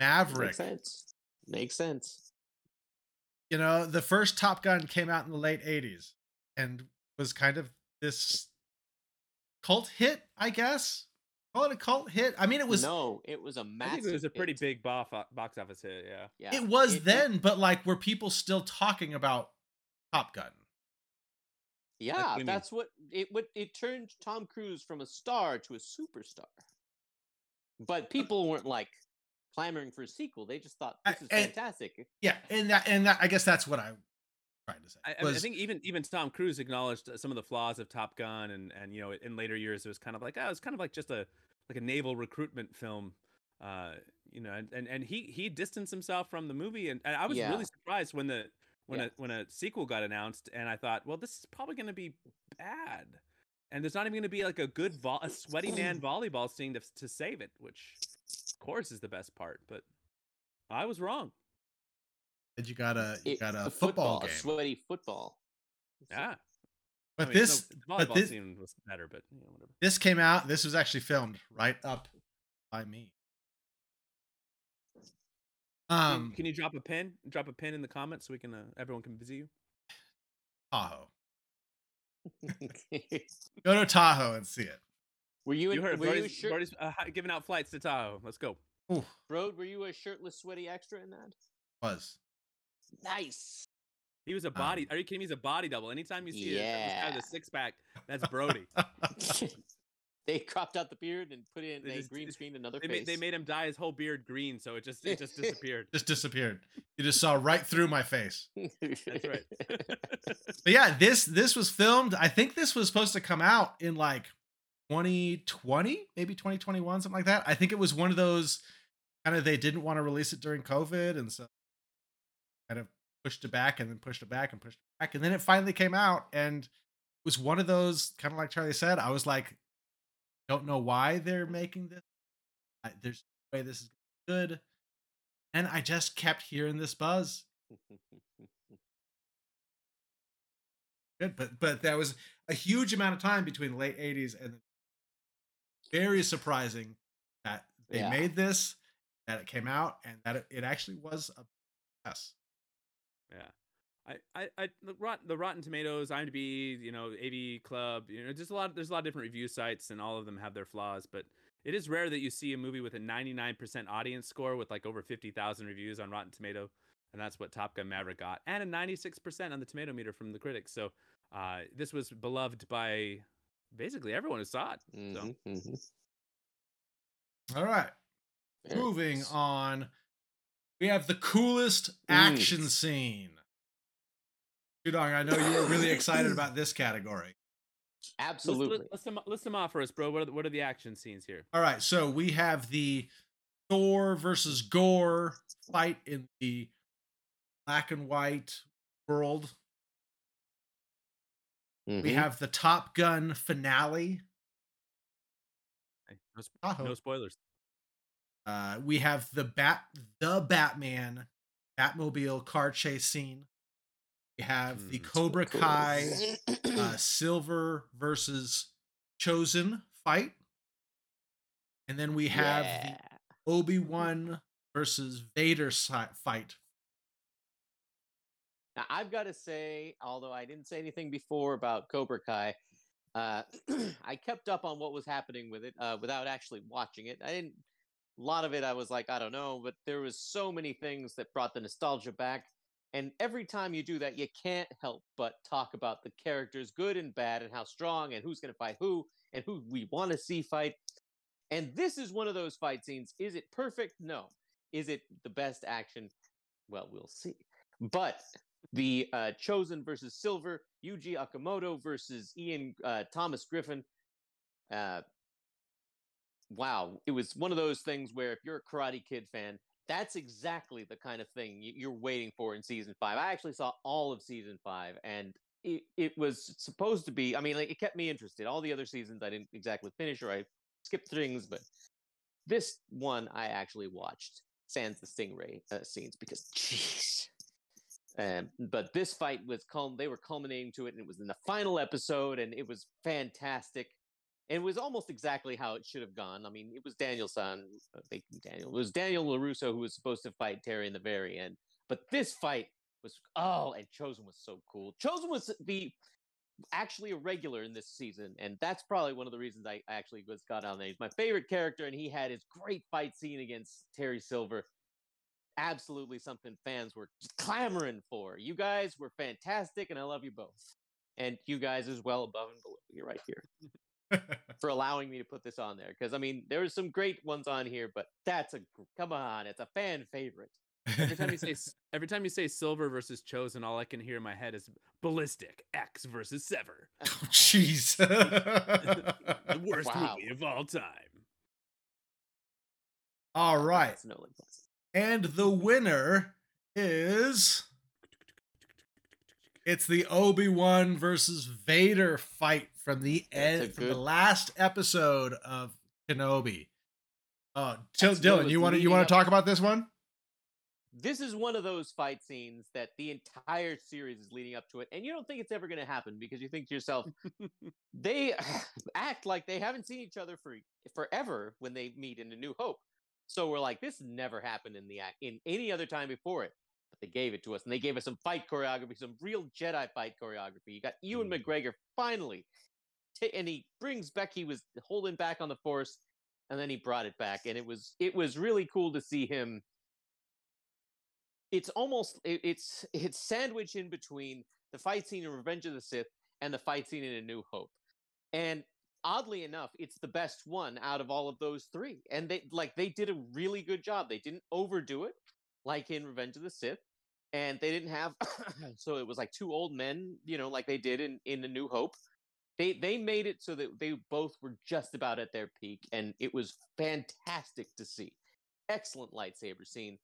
S1: Maverick.
S2: Makes sense. Makes sense.
S1: You know, the first Top Gun came out in the late 80s and was kind of this cult hit, I guess. Call it a cult hit. I mean, it was
S2: no, it was a massive.
S3: think it was a pretty
S2: hit.
S3: big box box office hit. Yeah.
S2: Yeah,
S1: it was
S2: it- it-
S1: then, but like were people still talking about Top Gun?
S2: Yeah,
S3: what you mean.
S2: that's what it what it turned Tom Cruise from a star to a superstar. But people weren't like clamoring for a sequel. They just thought this is
S1: and-
S2: fantastic.
S1: Yeah, and that and that I guess that's what I trying to say.
S3: I, I, I think even even Tom Cruise acknowledged uh, some of the flaws of Top Gun, and and you know in later years it was kind of like oh, it was kind of like just a like a naval recruitment film, uh, you know, and, and and he he distanced himself from the movie, and, and I was
S2: Yeah.
S3: really surprised when the when
S2: Yeah.
S3: a when a sequel got announced, and I thought, well, this is probably going to be bad, and there's not even going to be like a good vo- a sweaty man volleyball scene to to save it, which of course is the best part, but I was wrong.
S1: that you got a you got a
S2: the
S1: football,
S2: a
S1: game.
S2: sweaty football.
S3: Yeah.
S1: But
S3: I mean,
S1: this
S3: no, the
S1: but this-
S3: scene was better, but you know, whatever.
S1: this came out. This was actually filmed right up by me. Um,
S3: can you drop a pin? Drop a pin in the comments so we can uh, everyone can visit you.
S1: Tahoe. Go to Tahoe and see it.
S2: were you,
S3: You
S2: in,
S3: heard
S2: were you
S3: Brody's,
S2: shirt,
S3: Brody's uh, giving out flights to Tahoe. Let's go.
S1: Ooh,
S2: Broad, were you a shirtless, sweaty extra in that?
S1: was.
S2: Nice.
S3: He was a
S1: Um,
S3: body. Are you kidding me? He's a body double. Anytime you see a, this guy with
S2: Yeah.
S3: a six pack, that's Brody.
S2: they cropped out the beard and put in
S3: They
S2: a
S3: just-
S2: green screen another
S3: they,
S2: face.
S3: made, they made him dye his whole beard green, so it just it just disappeared.
S1: Just disappeared. You just saw right through my face.
S3: That's right.
S1: But yeah, this this was filmed. I think this was supposed to come out in like 2020, maybe 2021, something like that. I think it was one of those kind of they didn't want to release it during COVID, and so kind of pushed it back and then pushed it back and pushed it back, and then it finally came out, and it was one of those kind of like Charlie said. I was like, don't know why they're making this. I, there's no way this is good, and I just kept hearing this buzz. good but but that was a huge amount of time between the late 80s and very surprising that they
S2: Yeah.
S1: made this that it came out and that it, it actually was a success
S3: Yeah. I, I, I the, Rot, the Rotten Tomatoes, IMDb, you know, AV Club, you know, just a lot. There's a lot of different review sites, and all of them have their flaws. But it is rare that you see a movie with a 99% audience score with like over 50,000 reviews on Rotten Tomato, and that's what Top Gun Maverick got, and a 96% on the Tomato meter from the critics. So uh, this was beloved by basically everyone who saw it.
S2: Mhm, mhm.
S1: all right
S2: Very
S1: moving
S2: nice.
S1: on we have the coolest action scene Shudong, I know you're really excited about this category.
S2: Absolutely.
S3: list, list, them, list them off for us, bro. What are the, what are the action scenes here?
S1: All right, so we have the Thor versus Gorr fight in the black and white world. We
S2: Mhm.
S1: have the Top Gun finale.
S3: No, sp- no spoilers.
S1: Uh, we have the Bat, the Batman, Batmobile car chase scene. We have the
S3: Hmm,
S1: Cobra
S2: Cool.
S1: Kai, uh, Silver versus Chozen fight, and then we have
S2: Yeah.
S1: the Obi Wan versus Vader si- fight.
S2: Now, I've got to say, although I didn't say anything before about Cobra Kai, uh, I kept up on what was happening with it uh, without actually watching it. I didn't. A lot of it, I was like, I don't know, but there was so many things that brought the nostalgia back. And every time you do that, you can't help but talk about the characters, good and bad, and how strong, and who's going to fight who, and who we want to see fight. And this is one of those fight scenes. Is it perfect? No. Is it the best action? Well, we'll see. But the uh, Chozen versus Silver, Yuji Okumoto versus Ian uh, Thomas Griffith. Uh, wow, it was one of those things where if you're a Karate Kid fan, that's exactly the kind of thing you're waiting for in season five. I actually saw all of season five, and it, it was supposed to be. I mean, like, it kept me interested. All the other seasons I didn't exactly finish, or I skipped things, but this one I actually watched. Sans the stingray uh, scenes because, jeez. Um, but this fight was culm. They were culminating to it, and it was in the final episode, and it was fantastic. And it was almost exactly how it should have gone. I mean, it was Daniel San, uh, they- Daniel. It was Daniel LaRusso who was supposed to fight Terry in the very end. But this fight was oh, and Chozen was so cool. Chozen was the actually a regular in this season, and that's probably one of the reasons I I actually was got on there. He's my favorite character, and he had his great fight scene against Terry Silver absolutely something fans were clamoring for. You guys were fantastic, and I love you both. And you guys as well above and below. You're right here for allowing me to put this on there. Because I mean, there were some great ones on here, but that's a come on, it's a fan favorite.
S3: Every time you say every time you say silver versus Chozen, all I can hear in my head is ballistic Ecks versus sever,
S1: Oh, Jeez.
S3: the worst
S2: Wow.
S3: movie of all time.
S1: All right.
S2: That's no.
S1: And the winner is it's the Obi-Wan versus Vader fight from the
S2: That's a
S1: end from the last episode of Kenobi. Oh, Jill- Dylan, you want to you want to talk about this one?
S2: this is one of those fight scenes that the entire series is leading up to it, and you don't think it's ever going to happen because you think to yourself, they act like they haven't seen each other for forever when they meet in A New Hope. So we're like, this never happened in the act in any other time before it. But they gave it to us, and they gave us some fight choreography, some real Jedi fight choreography. You got Ewan
S3: Mm.
S2: McGregor finally, ta- and he brings back. He was holding back on the Force, and then he brought it back, and it was it was really cool to see him. It's almost it, it's it's sandwiched in between the fight scene in Revenge of the Sith and the fight scene in A New Hope, and oddly enough, it's the best one out of all of those three. And they like they did a really good job. They didn't overdo it like in Revenge of the Sith. And they didn't have so it was like two old men, you know, like they did in in A New Hope. They they made it so that they both were just about at their peak, and it was fantastic to see. Excellent lightsaber scene.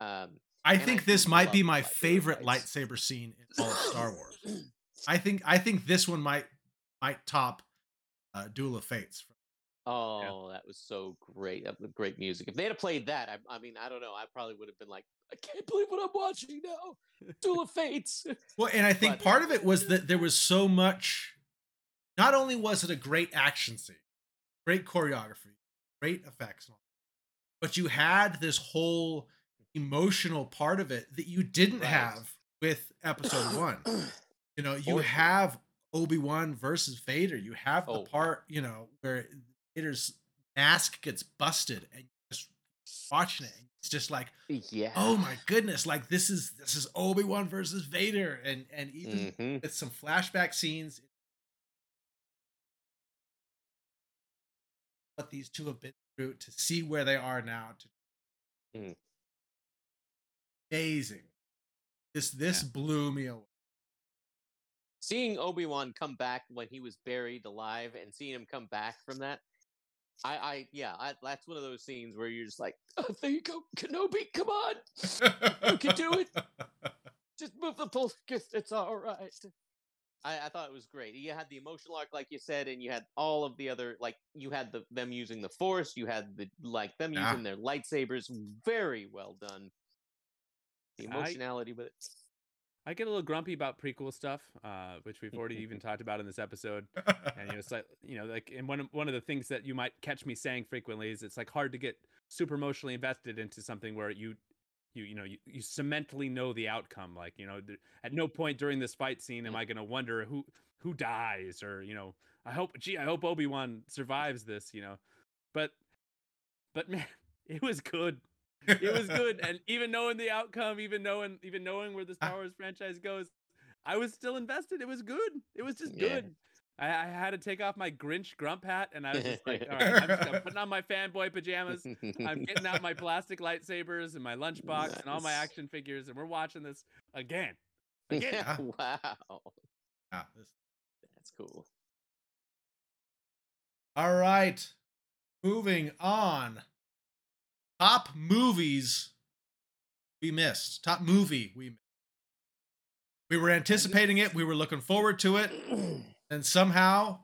S2: Um,
S1: I
S2: And I
S1: think this might be my
S2: lightsaber
S1: favorite
S2: fights.
S1: lightsaber scene in all of Star Wars. I think I think this one might might top uh, Duel of Fates.
S2: Oh, that was so great. That was great music. If they had played that, I, I mean, I don't know. I probably would have been like, I can't believe what I'm watching now. Duel of Fates.
S1: Well, and I think
S2: But-
S1: part of it was that there was so much. Not only was it a great action scene, great choreography, great effects, but you had this whole emotional part of it that you didn't
S2: Right.
S1: have with Episode One. You know, you have Obi Wan versus Vader. You have the
S2: Oh.
S1: part, you know, where Vader's mask gets busted, and just watching it. It's just like,
S2: yeah.
S1: oh my goodness, like this is this is Obi Wan versus Vader, and and even
S2: Mhm.
S1: with some flashback scenes, what these two have been through to see where they are now. To
S2: Mm.
S1: amazing. This this blew me away.
S2: Seeing Obi Wan come back when he was buried alive, and seeing him come back from that, I, I, yeah, I, that's one of those scenes where you're just like, oh, there you go, Kenobi, come on, You can do it. just move the pulse. It's all right. I, I thought it was great. You had the emotional arc, like you said, and you had all of the other, like you had the them using the Force. You had the like them
S1: Yeah.
S2: using their lightsabers. Very well done. The emotionality with it.
S3: I get a little grumpy about prequel stuff, uh, which we've already even talked about in this episode. and you know, it's like you know, like and one of, one of the things that you might catch me saying frequently is it's like hard to get super emotionally invested into something where you you you know you, you cementally know the outcome. Like you know, th- at no point during this fight scene am mm. I going to wonder who who dies or you know, I hope gee, I hope Obi Wan survives this. You know, but but man, it was good. It was good, and even knowing the outcome, even knowing even knowing where the ah. Star Wars franchise goes, I was still invested. It was good. It was just
S2: Yeah.
S3: good. I, I had to take off my Grinch grump hat, and I was just like, all right, I'm, just, I'm putting on my fanboy pajamas. I'm getting out my plastic lightsabers and my lunchbox and all my action figures, and we're watching this again. Again.
S2: yeah, wow,
S1: Ah, this-
S2: that's cool.
S1: All right. Moving on. Top movies we missed. Top movie we missed. We were anticipating it. We were looking forward to it. And somehow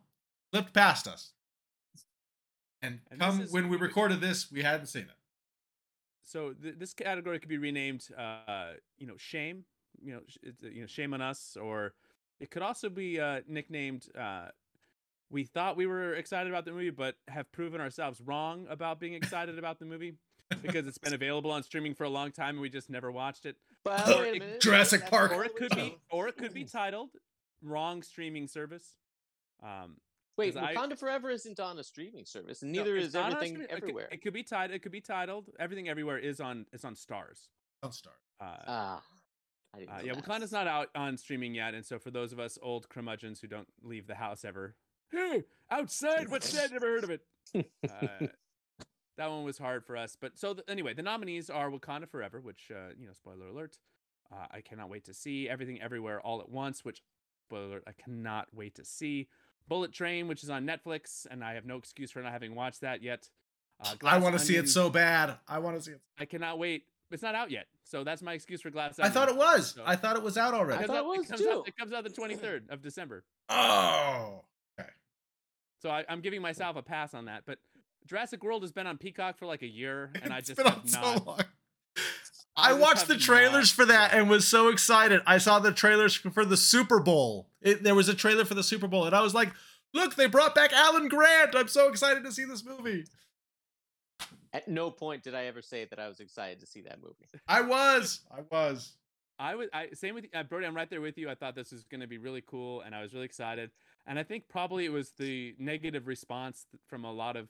S1: slipped past us. And,
S3: And
S1: come
S3: is-
S1: when we recorded this, we hadn't seen it.
S3: So th- this category could be renamed, uh, you know, shame. You know, sh- it's, uh, you know, shame on us, or it could also be uh, nicknamed. Uh, we thought we were excited about the movie, but have proven ourselves wrong about being excited about the movie because it's been available on streaming for a long time and we just never watched it.
S2: But wait a minute,
S1: Jurassic Park.
S3: Or it could be, or it could be titled "Wrong Streaming Service." Um,
S2: Wait,
S3: 'cause I-
S2: Wakanda Forever isn't on a streaming service, and neither
S3: it's
S2: is
S3: not
S2: everything
S3: streaming- it could-
S2: everywhere.
S3: It could, be titled. It could be titled. Everything everywhere is on. It's on Stars.
S1: Don't start.
S3: Uh,
S2: Ah, I didn't
S3: Uh, yeah,
S2: that.
S3: Wakanda's not out on streaming yet, and so for those of us old curmudgeons who don't leave the house ever, hey, outside, what's that? Never heard of it. Uh, that one was hard for us, but so th- anyway, the nominees are Wakanda Forever, which uh, you know, spoiler alert, uh, I cannot wait to see. Everything Everywhere All at Once, which spoiler alert, I cannot wait to see. Bullet Train, which is on Netflix, and I have no excuse for not having watched that yet. Uh,
S1: I want to see it so bad. I want to see it.
S3: I cannot wait. It's not out yet, so that's my excuse for Glass
S1: I thought it was.
S3: So-
S1: I thought it was out already.
S3: It comes
S2: thought
S3: out-
S2: it was
S3: comes out,
S2: too.
S3: it comes out the 23rd of December.
S1: Oh. Okay.
S3: So I, I'm giving myself a pass on that. But Jurassic World has been on Peacock for like a year, and I just
S1: been
S3: have
S1: on so
S3: not.
S1: long. I
S3: would
S1: watched the trailers for that
S3: done
S1: and was so excited. I saw the trailers for the Super Bowl. It, there was a trailer for the Super Bowl, and I was like, "Look, they brought back Alan Grant! I'm so excited to see this movie."
S2: At no point did I ever say that I was excited to see that movie.
S1: I was, I was.
S3: I was I same with uh, Brody. I'm right there with you. I thought this was going to be really cool, and I was really excited. And I think probably it was the negative response from a lot of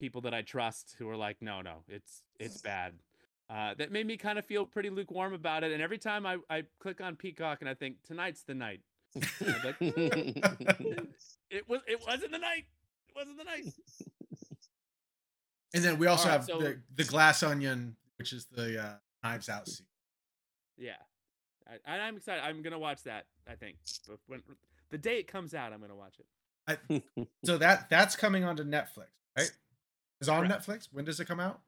S3: people that I trust who were like, "No, no, it's it's bad." Uh, that made me kind of feel pretty lukewarm about it. And every time I, I click on Peacock and I think tonight's the night, like, it was it wasn't the night. It wasn't the night.
S1: And then we also
S3: right,
S1: have
S3: so-
S1: the, the Glass Onion, which is the uh, Knives Out scene.
S3: Yeah, I, I'm excited. I'm gonna watch that. I think, when the day it comes out, I'm gonna watch it.
S1: So that that's coming onto Netflix, right? Is on
S3: Correct.
S1: Netflix. When does it come out?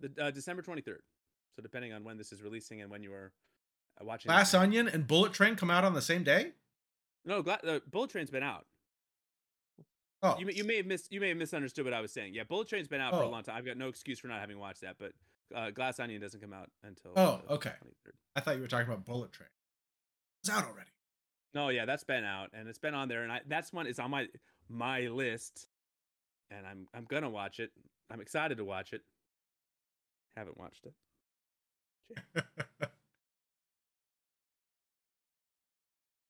S3: The uh, December 23rd. So depending on when this is releasing and when you are uh, watching.
S1: Glass
S3: this.
S1: Onion and Bullet Train come out on the same day.
S3: No, Gla- uh, Bullet Train's been out.
S1: Oh,
S3: You may, you may have mis- you may have misunderstood what I was saying. Yeah, Bullet Train's been out for a
S1: Oh.
S3: long time. I've got no excuse for not having watched that. But uh, Glass Onion doesn't come out until.
S1: Oh, okay.
S3: 23rd.
S1: I thought you were talking about Bullet Train. It's out already.
S3: No, yeah, that's been out and it's been on there, and I, that's one is on my my list, and I'm I'm gonna watch it. I'm excited to watch it. Haven't watched it.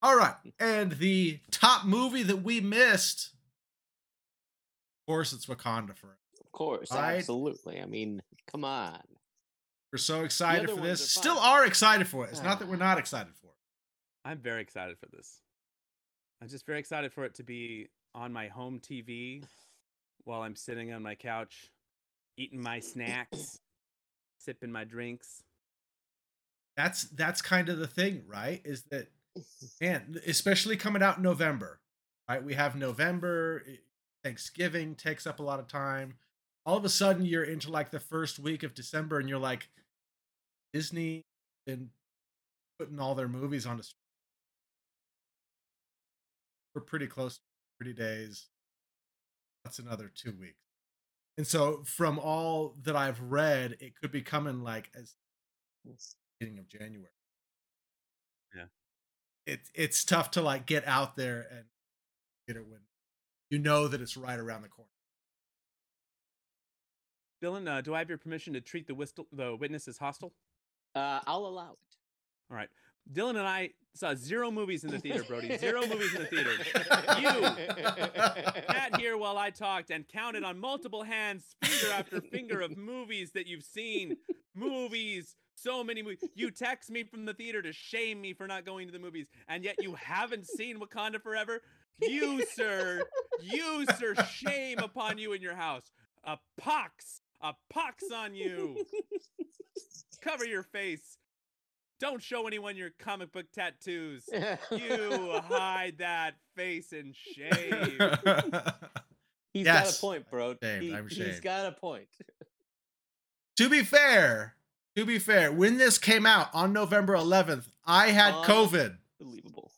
S1: All right, and the top movie that we missed. Of course, it's Wakanda for us.
S2: of course,
S1: Right.
S2: absolutely. I mean, come on.
S1: We're so excited for this.
S2: are
S1: Still are excited for it. It's not that we're ah. not excited for it.
S3: I'm very excited for this. I'm just very excited for it to be on my home TV while I'm sitting on my couch, eating my snacks, sipping my drinks.
S1: That's that's kind of the thing, right? Is that and especially coming out in November, right? We have November, eh, Thanksgiving takes up a lot of time. All of a sudden, you're into like the first week of December, and you're like, Disney been putting all their movies on. the We're pretty close, to 30 days. That's another two weeks. And so, from all that I've read, it could be coming like as beginning of January.
S3: Yeah.
S1: It it's tough to like get out there and get it when you know that it's right around the corner.
S3: Dylan, uh, do I have your permission to treat the, whistle, the witness as hostile?
S2: Uh, I'll allow it.
S3: All right. Dylan and I saw zero movies in the theater, Brody. Zero movies in the theater. You sat here while I talked and counted on multiple hands, finger after finger, of movies that you've seen. Movies. So many movies. You text me from the theater to shame me for not going to the movies, and yet you haven't seen Wakanda Forever. You, sir, you, sir, shame upon you in your house. A pox, a pox on you. Cover your face. Don't show anyone your comic book tattoos. You hide that face in shame.
S2: He's
S1: Yes.
S2: got a point, bro.
S1: Shamed,
S2: He,
S1: I'm
S2: He's
S1: shamed.
S2: got a point.
S1: to be fair, to be fair, when this came out on November 11th, I had
S2: Um,
S1: COVID.
S2: Believable.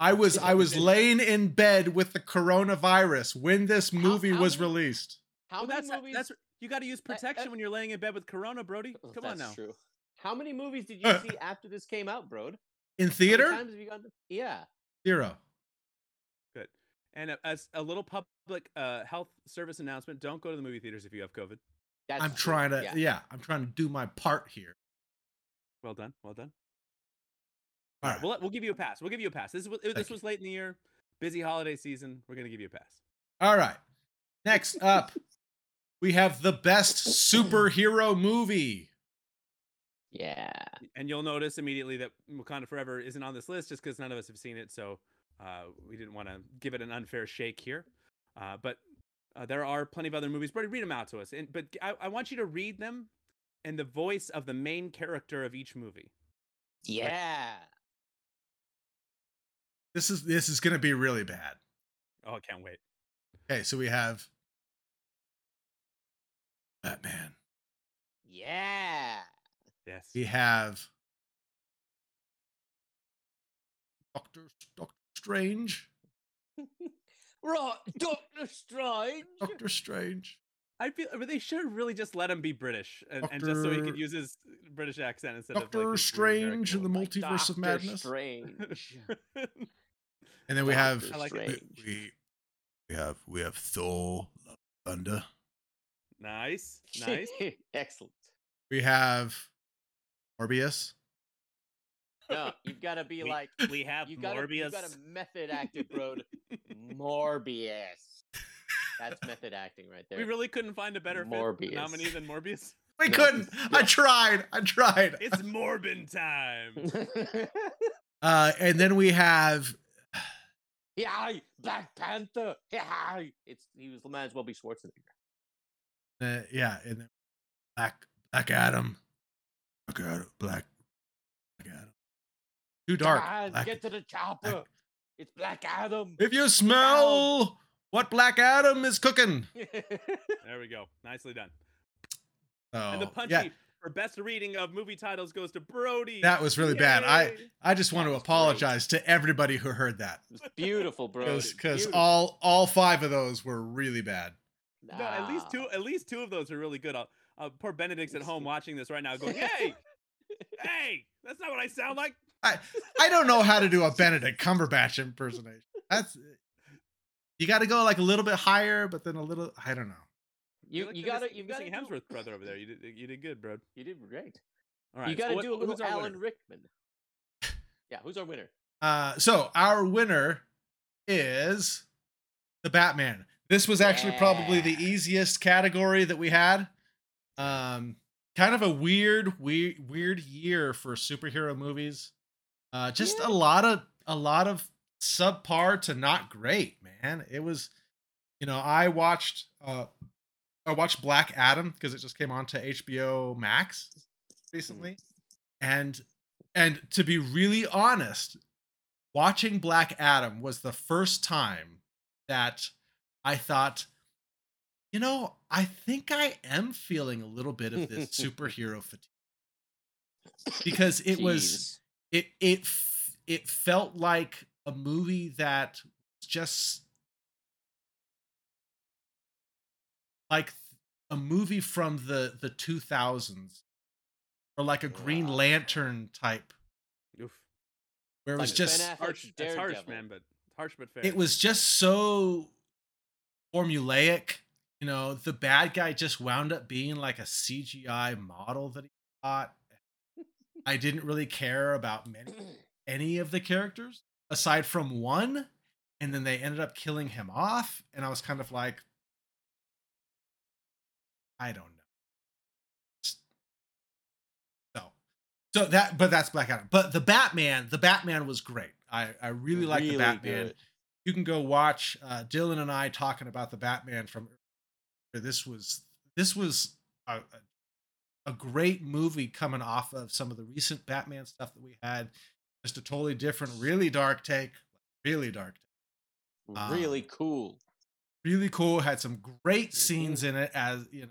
S1: I was I was laying in bed with the coronavirus when this movie
S2: how
S1: was
S2: many-
S1: released.
S2: How
S3: Well,
S2: many
S3: that's
S2: movies?
S3: that's you got to use
S2: uh,
S3: protection when you're laying in bed with Corona, Brody.
S2: Oh,
S3: Come on now.
S2: True. How many movies did you see after this came out, bro?
S1: In
S2: How many
S1: theater?
S2: times have you gone to- Yeah.
S1: Zero.
S3: Good. And a- as a little public uh, health service announcement, don't go to the movie theaters if you have COVID.
S2: That's
S1: I'm
S2: true.
S1: trying to
S2: Yeah.
S1: yeah. I'm trying to do my part here.
S3: Well done. Well done.
S1: All right.
S3: We'll, we'll give you a pass. We'll give you a pass. This is this
S1: Thank
S3: was late in the year, busy holiday season. We're gonna give you a pass.
S1: All right. Next up, we have the best superhero movie.
S2: Yeah.
S3: And you'll notice immediately that Wakanda Forever isn't on this list just because none of us have seen it. So uh, we didn't want to give it an unfair shake here. Uh, but uh, there are plenty of other movies. Brody, read them out to us. And but I, I want you to read them in the voice of the main character of each movie.
S2: Yeah.
S1: This is this is gonna be really bad.
S3: Oh, I can't wait.
S1: Okay, so we have Batman.
S2: Yeah.
S3: Yes.
S1: We have Doctor Doctor Strange.
S2: Right, Doctor Strange.
S1: Doctor Strange.
S3: I feel but they should have really just let him be British and, and just so he could use his British accent instead of
S1: Doctor
S3: like his weird American
S1: Strange and the
S3: one.
S1: multiverse of
S2: Doctor
S1: madness.
S2: Strange.
S1: And then we have
S2: Doctor
S3: I like
S1: we,
S2: Strange.
S1: we we have we have Thor, Love Thunder.
S3: nice, nice.
S2: Excellent.
S1: We have Morbius.
S2: No, you've got to be
S3: We-
S2: like
S3: We have
S2: you got to you
S3: Morbius.
S2: got to method acted, bro. Morbius. That's method acting right there.
S3: we really couldn't find a better fit
S2: Morbius.
S3: nominee than Morbius.
S1: We
S2: No.
S1: couldn't. I tried. I tried.
S3: It's Morbin time.
S1: Uh, and then we have
S2: yeah, Black Panther. Yeah, it's he was might as well be Schwarzenegger.
S1: uh, yeah, and then Black Black Adam. Black Adam. Black, Black Adam. Too dark.
S2: Come on,
S1: Black-
S2: get to the chopper. It's Black Adam.
S1: if you smell what Black Adam is cooking.
S3: There we go. Nicely done. and the
S1: Oh,
S3: punchy
S1: yeah,
S3: for best reading of movie titles goes to Brody.
S1: that was really bad. I I just want to
S2: was great.
S1: apologize to everybody who heard that
S2: It was beautiful, bro.
S1: because all all five of those were really bad.
S3: No, at least two. At least two of those are really good. Uh, uh, poor Benedict's at home watching this right now, going, "Hey, hey, that's not what I sound like."
S1: I I don't know how to do a Benedict Cumberbatch impersonation. That's you got to go like a little bit higher, but then a little. I don't know.
S2: You
S3: You're
S2: you gotta
S3: missing-
S2: you gotta
S3: missing
S2: do,
S3: Hemsworth brother over there. You did you did good, bro.
S2: You did great.
S3: All right,
S2: you gotta
S3: what-
S2: do a
S3: who's
S2: little Alan
S3: winner?
S2: Rickman. Yeah, who's our winner?
S1: Uh, so our winner is the Batman. This was actually probably the easiest category that we had. Um, kind of a weird, weird, weird year for superhero movies. Uh, just
S2: Yeah.
S1: a lot of a lot of subpar to not great, man. It was, you know, I watched uh, I watched Black Adam because it just came on to HBO Max recently, and and to be really honest, watching Black Adam was the first time that I thought, you know, I think I am feeling a little bit of this superhero fatigue because it was
S2: Jeez.
S1: It it it felt like a movie that was just like a movie from the the 2000s or like a green
S2: Wow.
S1: lantern type
S3: Oof.
S1: where it was
S2: Like
S1: just
S2: Ben
S3: Harsh. That's harsh, man, but harsh but fair.
S1: it was just so formulaic you know the bad guy just wound up being like a cgi model that he thought i didn't really care about many any of the characters aside from one and then they ended up killing him off and i was kind of like i don't know so so that but that's black adam but the batman the batman was great i i really like the batman
S2: good.
S1: you can go watch uh, Dylan and I talking about the Batman from. This was this was a, a, a great movie coming off of some of the recent Batman stuff that we had. Just a totally different, really dark take, really dark, take.
S2: Really
S1: Um,
S2: cool.
S1: really cool. Had some great scenes in it, as you know,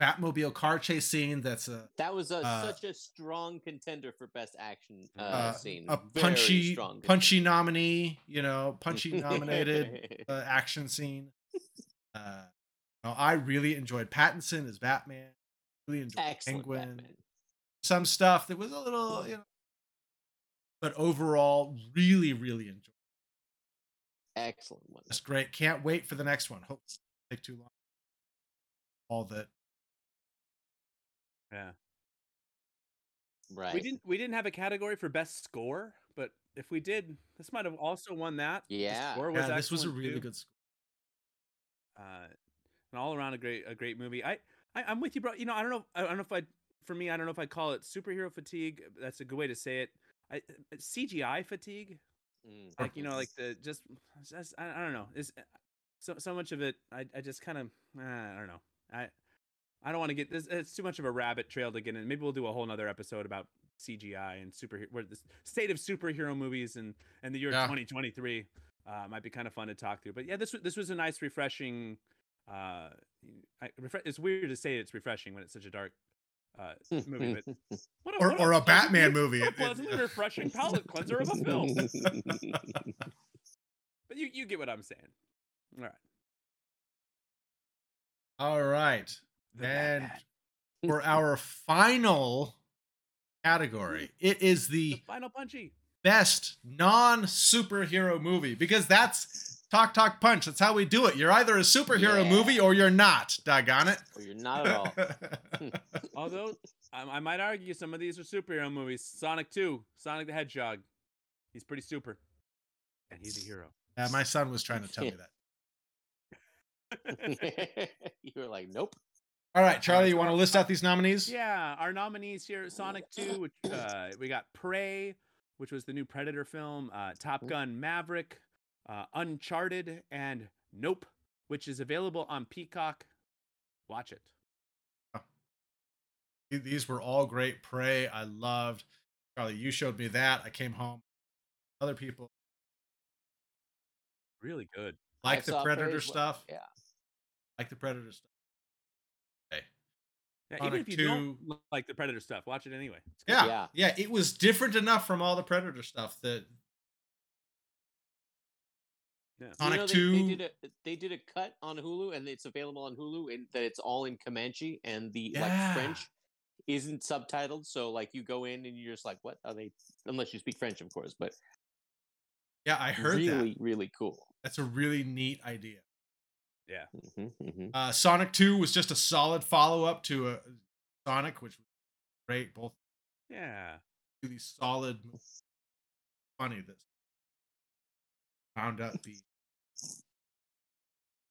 S1: Batmobile car chase scene. That's a
S2: That was a,
S1: uh,
S2: such a strong contender for best action uh,
S1: uh,
S2: scene.
S1: a
S2: Very
S1: punchy punchy nominee. You know, punchy nominated uh, action scene. Uh, I really enjoyed Pattinson as Batman. Really enjoyed
S2: Excellent
S1: Penguin.
S2: Batman.
S1: Some stuff that was a little, you know, but overall, really, really enjoyed.
S2: Excellent one.
S1: That's great. Can't wait for the next one. Hope it doesn't take too long. All that.
S3: yeah.
S2: Right.
S3: We didn't we didn't have a category for best score, but if we did, this might have also won that. The
S2: Yeah.
S3: score was
S1: Yeah, this was a really
S3: too.
S1: good. Score.
S3: uh, an all around a great a great movie. I, I I'm with you, bro. You know, I don't know. I don't know if I for me, I don't know if I call it superhero fatigue. That's a good way to say it. I uh, CGI fatigue,
S2: Mm.
S3: like you know, like the just, just I, I don't know. Is so so much of it. I I just kind of I don't know. I I don't want to get this. It's too much of a rabbit trail to get in. Maybe we'll do a whole nother episode about CGI and superhero, where the state of superhero movies and and the year
S1: Yeah.
S3: 2023 uh, might be kind of fun to talk through. But yeah, this was this was a nice, refreshing. Uh, I, refre- it's weird to say it's refreshing when it's such a dark uh, movie, but what
S1: Or,
S3: what
S1: or a
S3: pleasant-
S1: Batman movie.
S3: what a
S1: It- it-
S3: pleasantly refreshing palate cleanser of a film. But you you get what I'm saying. All right.
S1: All right.
S3: The
S1: And
S3: Batman.
S1: for our final category, it is
S3: the
S1: the
S3: final punchy.
S1: best non superhero movie because that's Talk Talk Punch. That's how we do it. You're either a superhero
S2: Yeah.
S1: movie or you're not. Doggone it.
S2: Well, you're not at all.
S3: Although I, I might argue some of these are superhero movies. Sonic 2, Sonic the Hedgehog. He's pretty super. And he's a hero.
S1: yeah, my son was trying to tell me that.
S2: you were like, nope.
S1: All right, Charlie, you want to list out these nominees?
S3: Yeah, our nominees here Sonic 2, which uh, we got Prey, which was the new Predator film, uh, Top Gun Maverick, uh, Uncharted, and Nope, which is available on Peacock. Watch it.
S1: These were all great. Prey, I loved. Charlie, you showed me that. I came home. Other people
S3: Really good.
S2: I
S1: like the
S2: saw Prey
S1: Predator stuff.
S2: Yeah.
S1: Like the Predator stuff. Okay.
S3: Yeah, even
S1: Sonic
S3: if you don't like the Predator stuff, watch it anyway.
S1: Yeah,
S2: Yeah.
S1: yeah. It was different enough from all the Predator stuff that
S3: Yeah.
S2: You
S1: Sonic
S2: know, they,
S1: 2.
S2: They did a they did a cut on Hulu, and it's available on Hulu, and that it's all in Comanche, and the
S1: Yeah.
S2: like French isn't subtitled. So like you go in and you're just like, what are they? Unless you speak French, of course. But
S1: yeah, I heard
S2: really,
S1: that.
S2: really cool.
S1: That's a really neat idea.
S2: hmm hmm
S1: Uh, Sonic 2 was just a solid follow up to a Sonic, which was great. Both
S3: Yeah.
S1: really solid, funny. This found out the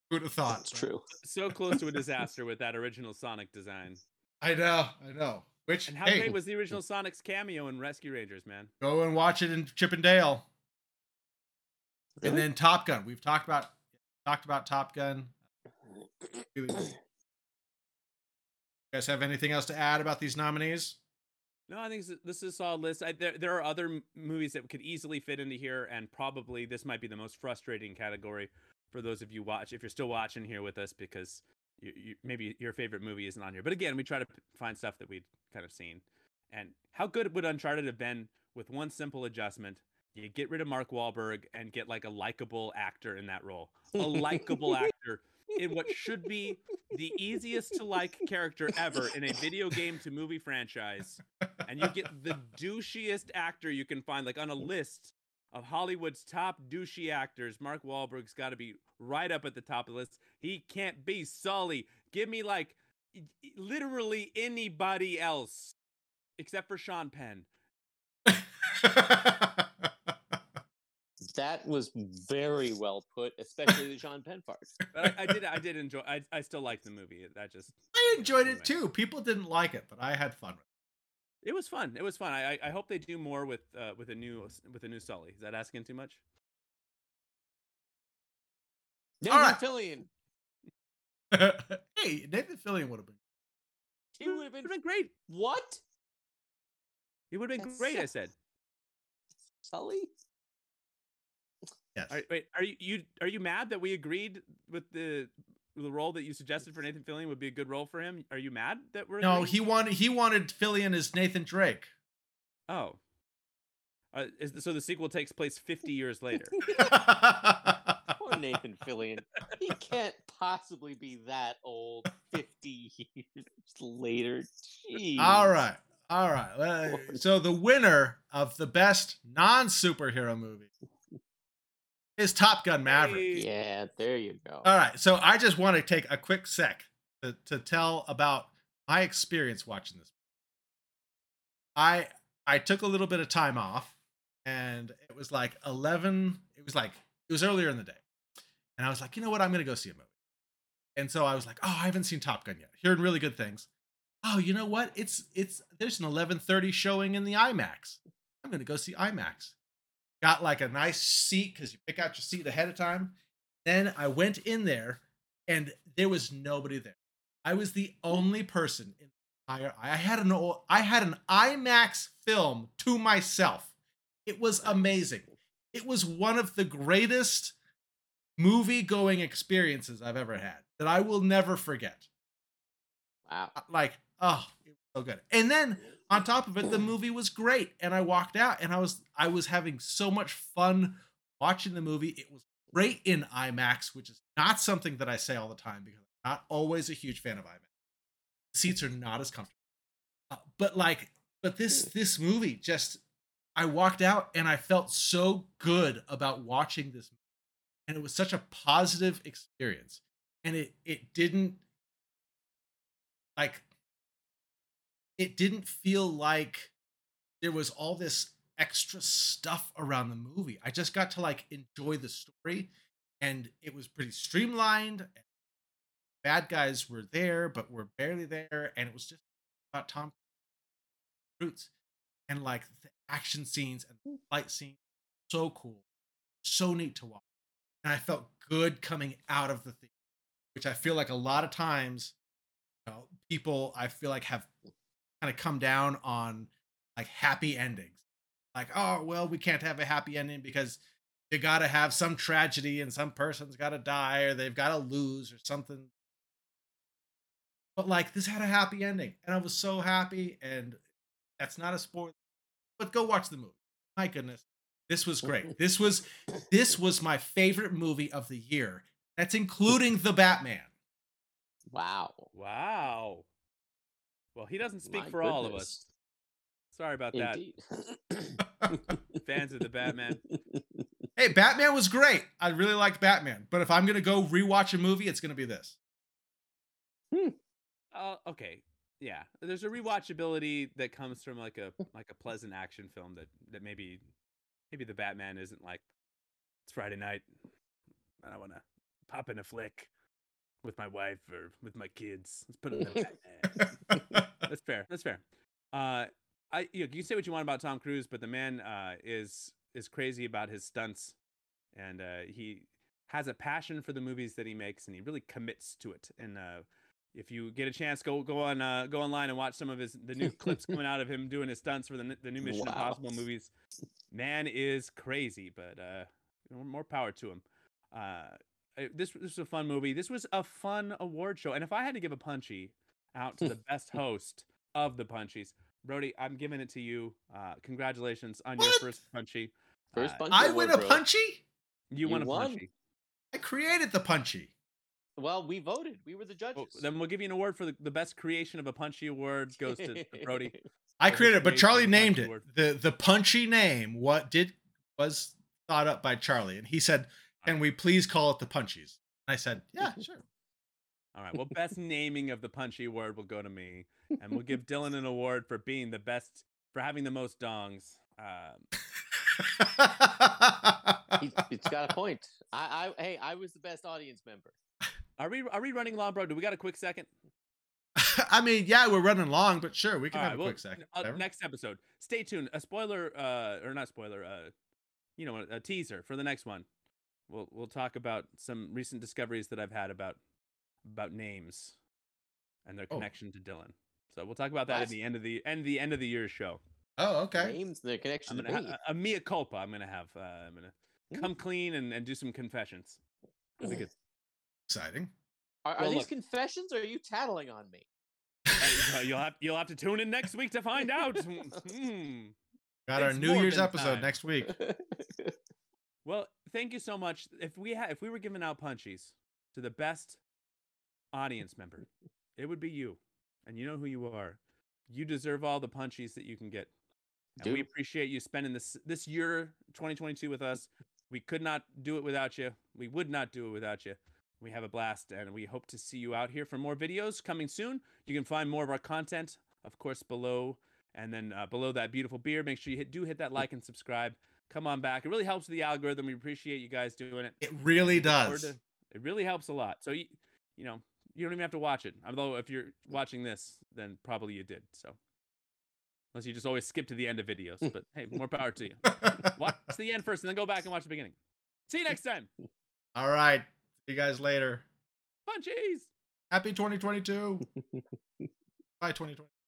S1: who'd have thought?
S2: That's true.
S3: So close to a disaster with that original Sonic design.
S1: I know, I know. Which
S3: And how
S1: hey,
S3: great was the original Sonic's cameo in Rescue Rangers, man?
S1: go and watch it in Chippendale, and Dale.
S2: Really?
S1: then Top Gun. We've talked about talked about Top Gun. You guys have anything else to add about these nominees?
S3: No, I think this- this is a solid list. I, there, there are other movies that could easily fit into here, and probably this might be the most frustrating category for those of you watch if you're still watching here with us because you, you, maybe your favorite movie isn't on here. But again, we try to find stuff that we'd kind of seen. And how good would Uncharted have been with one simple adjustment? You get rid of Mark Wahlberg and get like a likable actor in that role, a likable actor in what should be the easiest to like character ever in a video game to movie franchise and you get the douchiest actor you can find like on a list of Hollywood's top douchey actors Mark Wahlberg's got to be right up at the top of the list he can't be Sully give me like y- y- literally anybody else except for Sean Penn
S2: That was very well put, especially the Sean Penn part.
S3: but I, I did I did enjoy I, I still like the movie that just
S1: I enjoyed
S3: Anyway.
S1: it too. People didn't like it, but I had fun with it.
S3: it was fun it was fun I I- I hope they do more with uh, with a new with a new Sully is that asking too much
S2: Nathan
S1: right.
S2: Fillion.
S1: hey, Nathan Fillion would have been.
S2: He would have been,
S3: been great
S2: what?
S3: it would have been
S2: That's
S3: great
S2: so-
S3: I said
S2: Sully?
S1: Yes.
S3: Are, wait, are you, you are you mad that we agreed with the the role that you suggested for Nathan Fillion would be a good role for him? Are you mad that we're
S1: No, he wanted he wanted Fillion as Nathan Drake.
S3: oh. Uh, is, so the sequel takes place 50 years later.
S2: Poor Nathan Fillion. He can't possibly be that old 50 years later. Jeez.
S1: all right, all right. Uh, so the winner of the best non superhero movie is Top Gun Maverick.
S3: Hey.
S2: Yeah, there you go.
S1: All right, so I just want to take a quick sec to, to tell about my experience watching this. I I took a little bit of time off, and it was like eleven. It was like it was earlier in the day, and I was like, you know what, I'm gonna go see a movie. And so I was like, oh, I haven't seen Top Gun yet. Hearing really good things. Oh, you know what? It's it's there's an 11:30 showing in the IMAX. I'm gonna go see IMAX. Got like a nice seat because you pick out your seat ahead of time. Then I went in there, and there was nobody there. I was the only person in the entire. I had an I had an IMAX film to myself. It was amazing. It was one of the greatest movie going experiences I've ever had that I will never forget.
S2: Wow.
S1: Uh, like, oh, it was so good. And then on top of it, the movie was great. And I walked out and I was I was having so much fun watching the movie. It was great in IMAX, which is not something that I say all the time because I'm Not always a huge fan of IMAX. Seats are not as comfortable. Uh, but like, but this this movie just, I walked out and I felt so good about watching this, and it was such a positive experience, and it it didn't like, it didn't feel like there was all this extra stuff around the movie. I just got to like enjoy the story and it was pretty streamlined. Bad guys were there, but were barely there, and it was just about Tom Cruise and like the action scenes and the fight scene, so cool, so neat to watch, and I felt good coming out of the thing, which I feel like a lot of times, you know, people I feel like have kind of come down on like happy endings. Like oh well we can't have a happy ending because you got to have some tragedy and some person's got to die or they've got to lose or something. But like this had a happy ending and i was so happy and that's not a spoiler but go watch the movie. My goodness this was great. This was this was my favorite movie of the year. That's including the batman.
S2: Wow.
S3: Wow. Well, he doesn't speak
S2: My
S3: for all of us. Sorry about that, fans of the Batman.
S1: hey batman was great. I really liked batman but if i'm gonna go rewatch a movie it's gonna be this.
S3: Uh, okay, yeah. There's a rewatchability that comes from like a like a pleasant action film that that maybe maybe the Batman isn't like it's Friday night. And I want to pop in a flick with my wife or with my kids. Let's put it in. That's fair. That's fair. Uh, I you, know, you can say what you want about Tom Cruise, but the man uh, is is crazy about his stunts, and uh, he has a passion for the movies that he makes, and he really commits to it. And uh, if you get a chance, go go on uh, go online and watch some of his the new clips coming out of him doing his stunts for the the new Mission
S2: Wow.
S3: Impossible movies. Man is crazy, but uh, more power to him. Uh, this this was a fun movie. This was a fun award show, and if I had to give a punchy out to the best host of the punchies, Brody, I'm giving it to you. Uh, congratulations on your first punchy.
S2: First
S3: Uh,
S1: i win a
S2: bro.
S1: punchy
S3: You,
S2: You
S3: won a
S2: won.
S3: punchy.
S1: i created the punchy
S2: Well, we voted. We were the judges.
S3: Well, then we'll give you an award for the, the best creation of a punchy award. Goes to, to Brody.
S1: I created it, but Charlie named it.
S3: word.
S1: the The punchy name what did was thought up by Charlie, and he said, "Can we please call it the punchies?" I said, "Yeah, sure."
S3: All right. Well, best naming of the punchy award will go to me, and we'll give Dylan an award for being the best for having the most dongs. Um,
S2: He, it's got a point. I, I, hey, I was the best audience member.
S3: are we are we running long, bro? Do we got a quick second?
S1: I mean, yeah, we're running long, but sure, we can
S3: All
S1: have
S3: right,
S1: a
S3: well,
S1: quick second.
S3: uh, next episode. Stay tuned. A spoiler, uh, or not spoiler, uh, you know, a teaser for the next one. We'll we'll talk about some recent discoveries that I've had about about names and their
S1: Oh.
S3: connection to Dylan. So we'll talk about that at
S2: Nice.
S3: the end of the end the end of the year show.
S1: Oh, okay.
S2: Names, the
S3: I'm
S2: connection to
S3: gonna
S2: me.
S3: ha- a, a mea culpa. I'm gonna have. Uh, I'm gonna
S2: Mm.
S3: come clean and, and do some confessions. I think it's.
S1: Exciting.
S2: Are, are
S3: well,
S2: these
S3: look.
S2: confessions or are you tattling on me?
S3: Uh, you'll have you'll have to tune in next week to find out. Hmm.
S1: Got our
S3: It's
S1: New Year's episode
S3: time.
S1: next week.
S3: Well, thank you so much. If we had, if we were giving out punchies to the best audience member, it would be you, and you know who you are. You deserve all the punchies that you can get, and we appreciate you spending this this year 2022 with us. We could not do it without you. We would not do it without you. We have a blast, and we hope to see you out here for more videos coming soon. You can find more of our content, of course, below, and then uh, below that beautiful beer. Make sure you hit, do hit that like and subscribe. Come on back. It really helps the algorithm. We appreciate you guys doing it.
S1: It really does.
S3: to- it really helps a lot. So you, you know, you don't even have to watch it. Although if you're watching this, then probably you did. So unless you just always skip to the end of videos, but hey, more power to you. Watch the end first, and then go back and watch the beginning. See you next time.
S1: All right. See you guys later.
S3: Punchies.
S1: Happy 2022. Bye, 2020.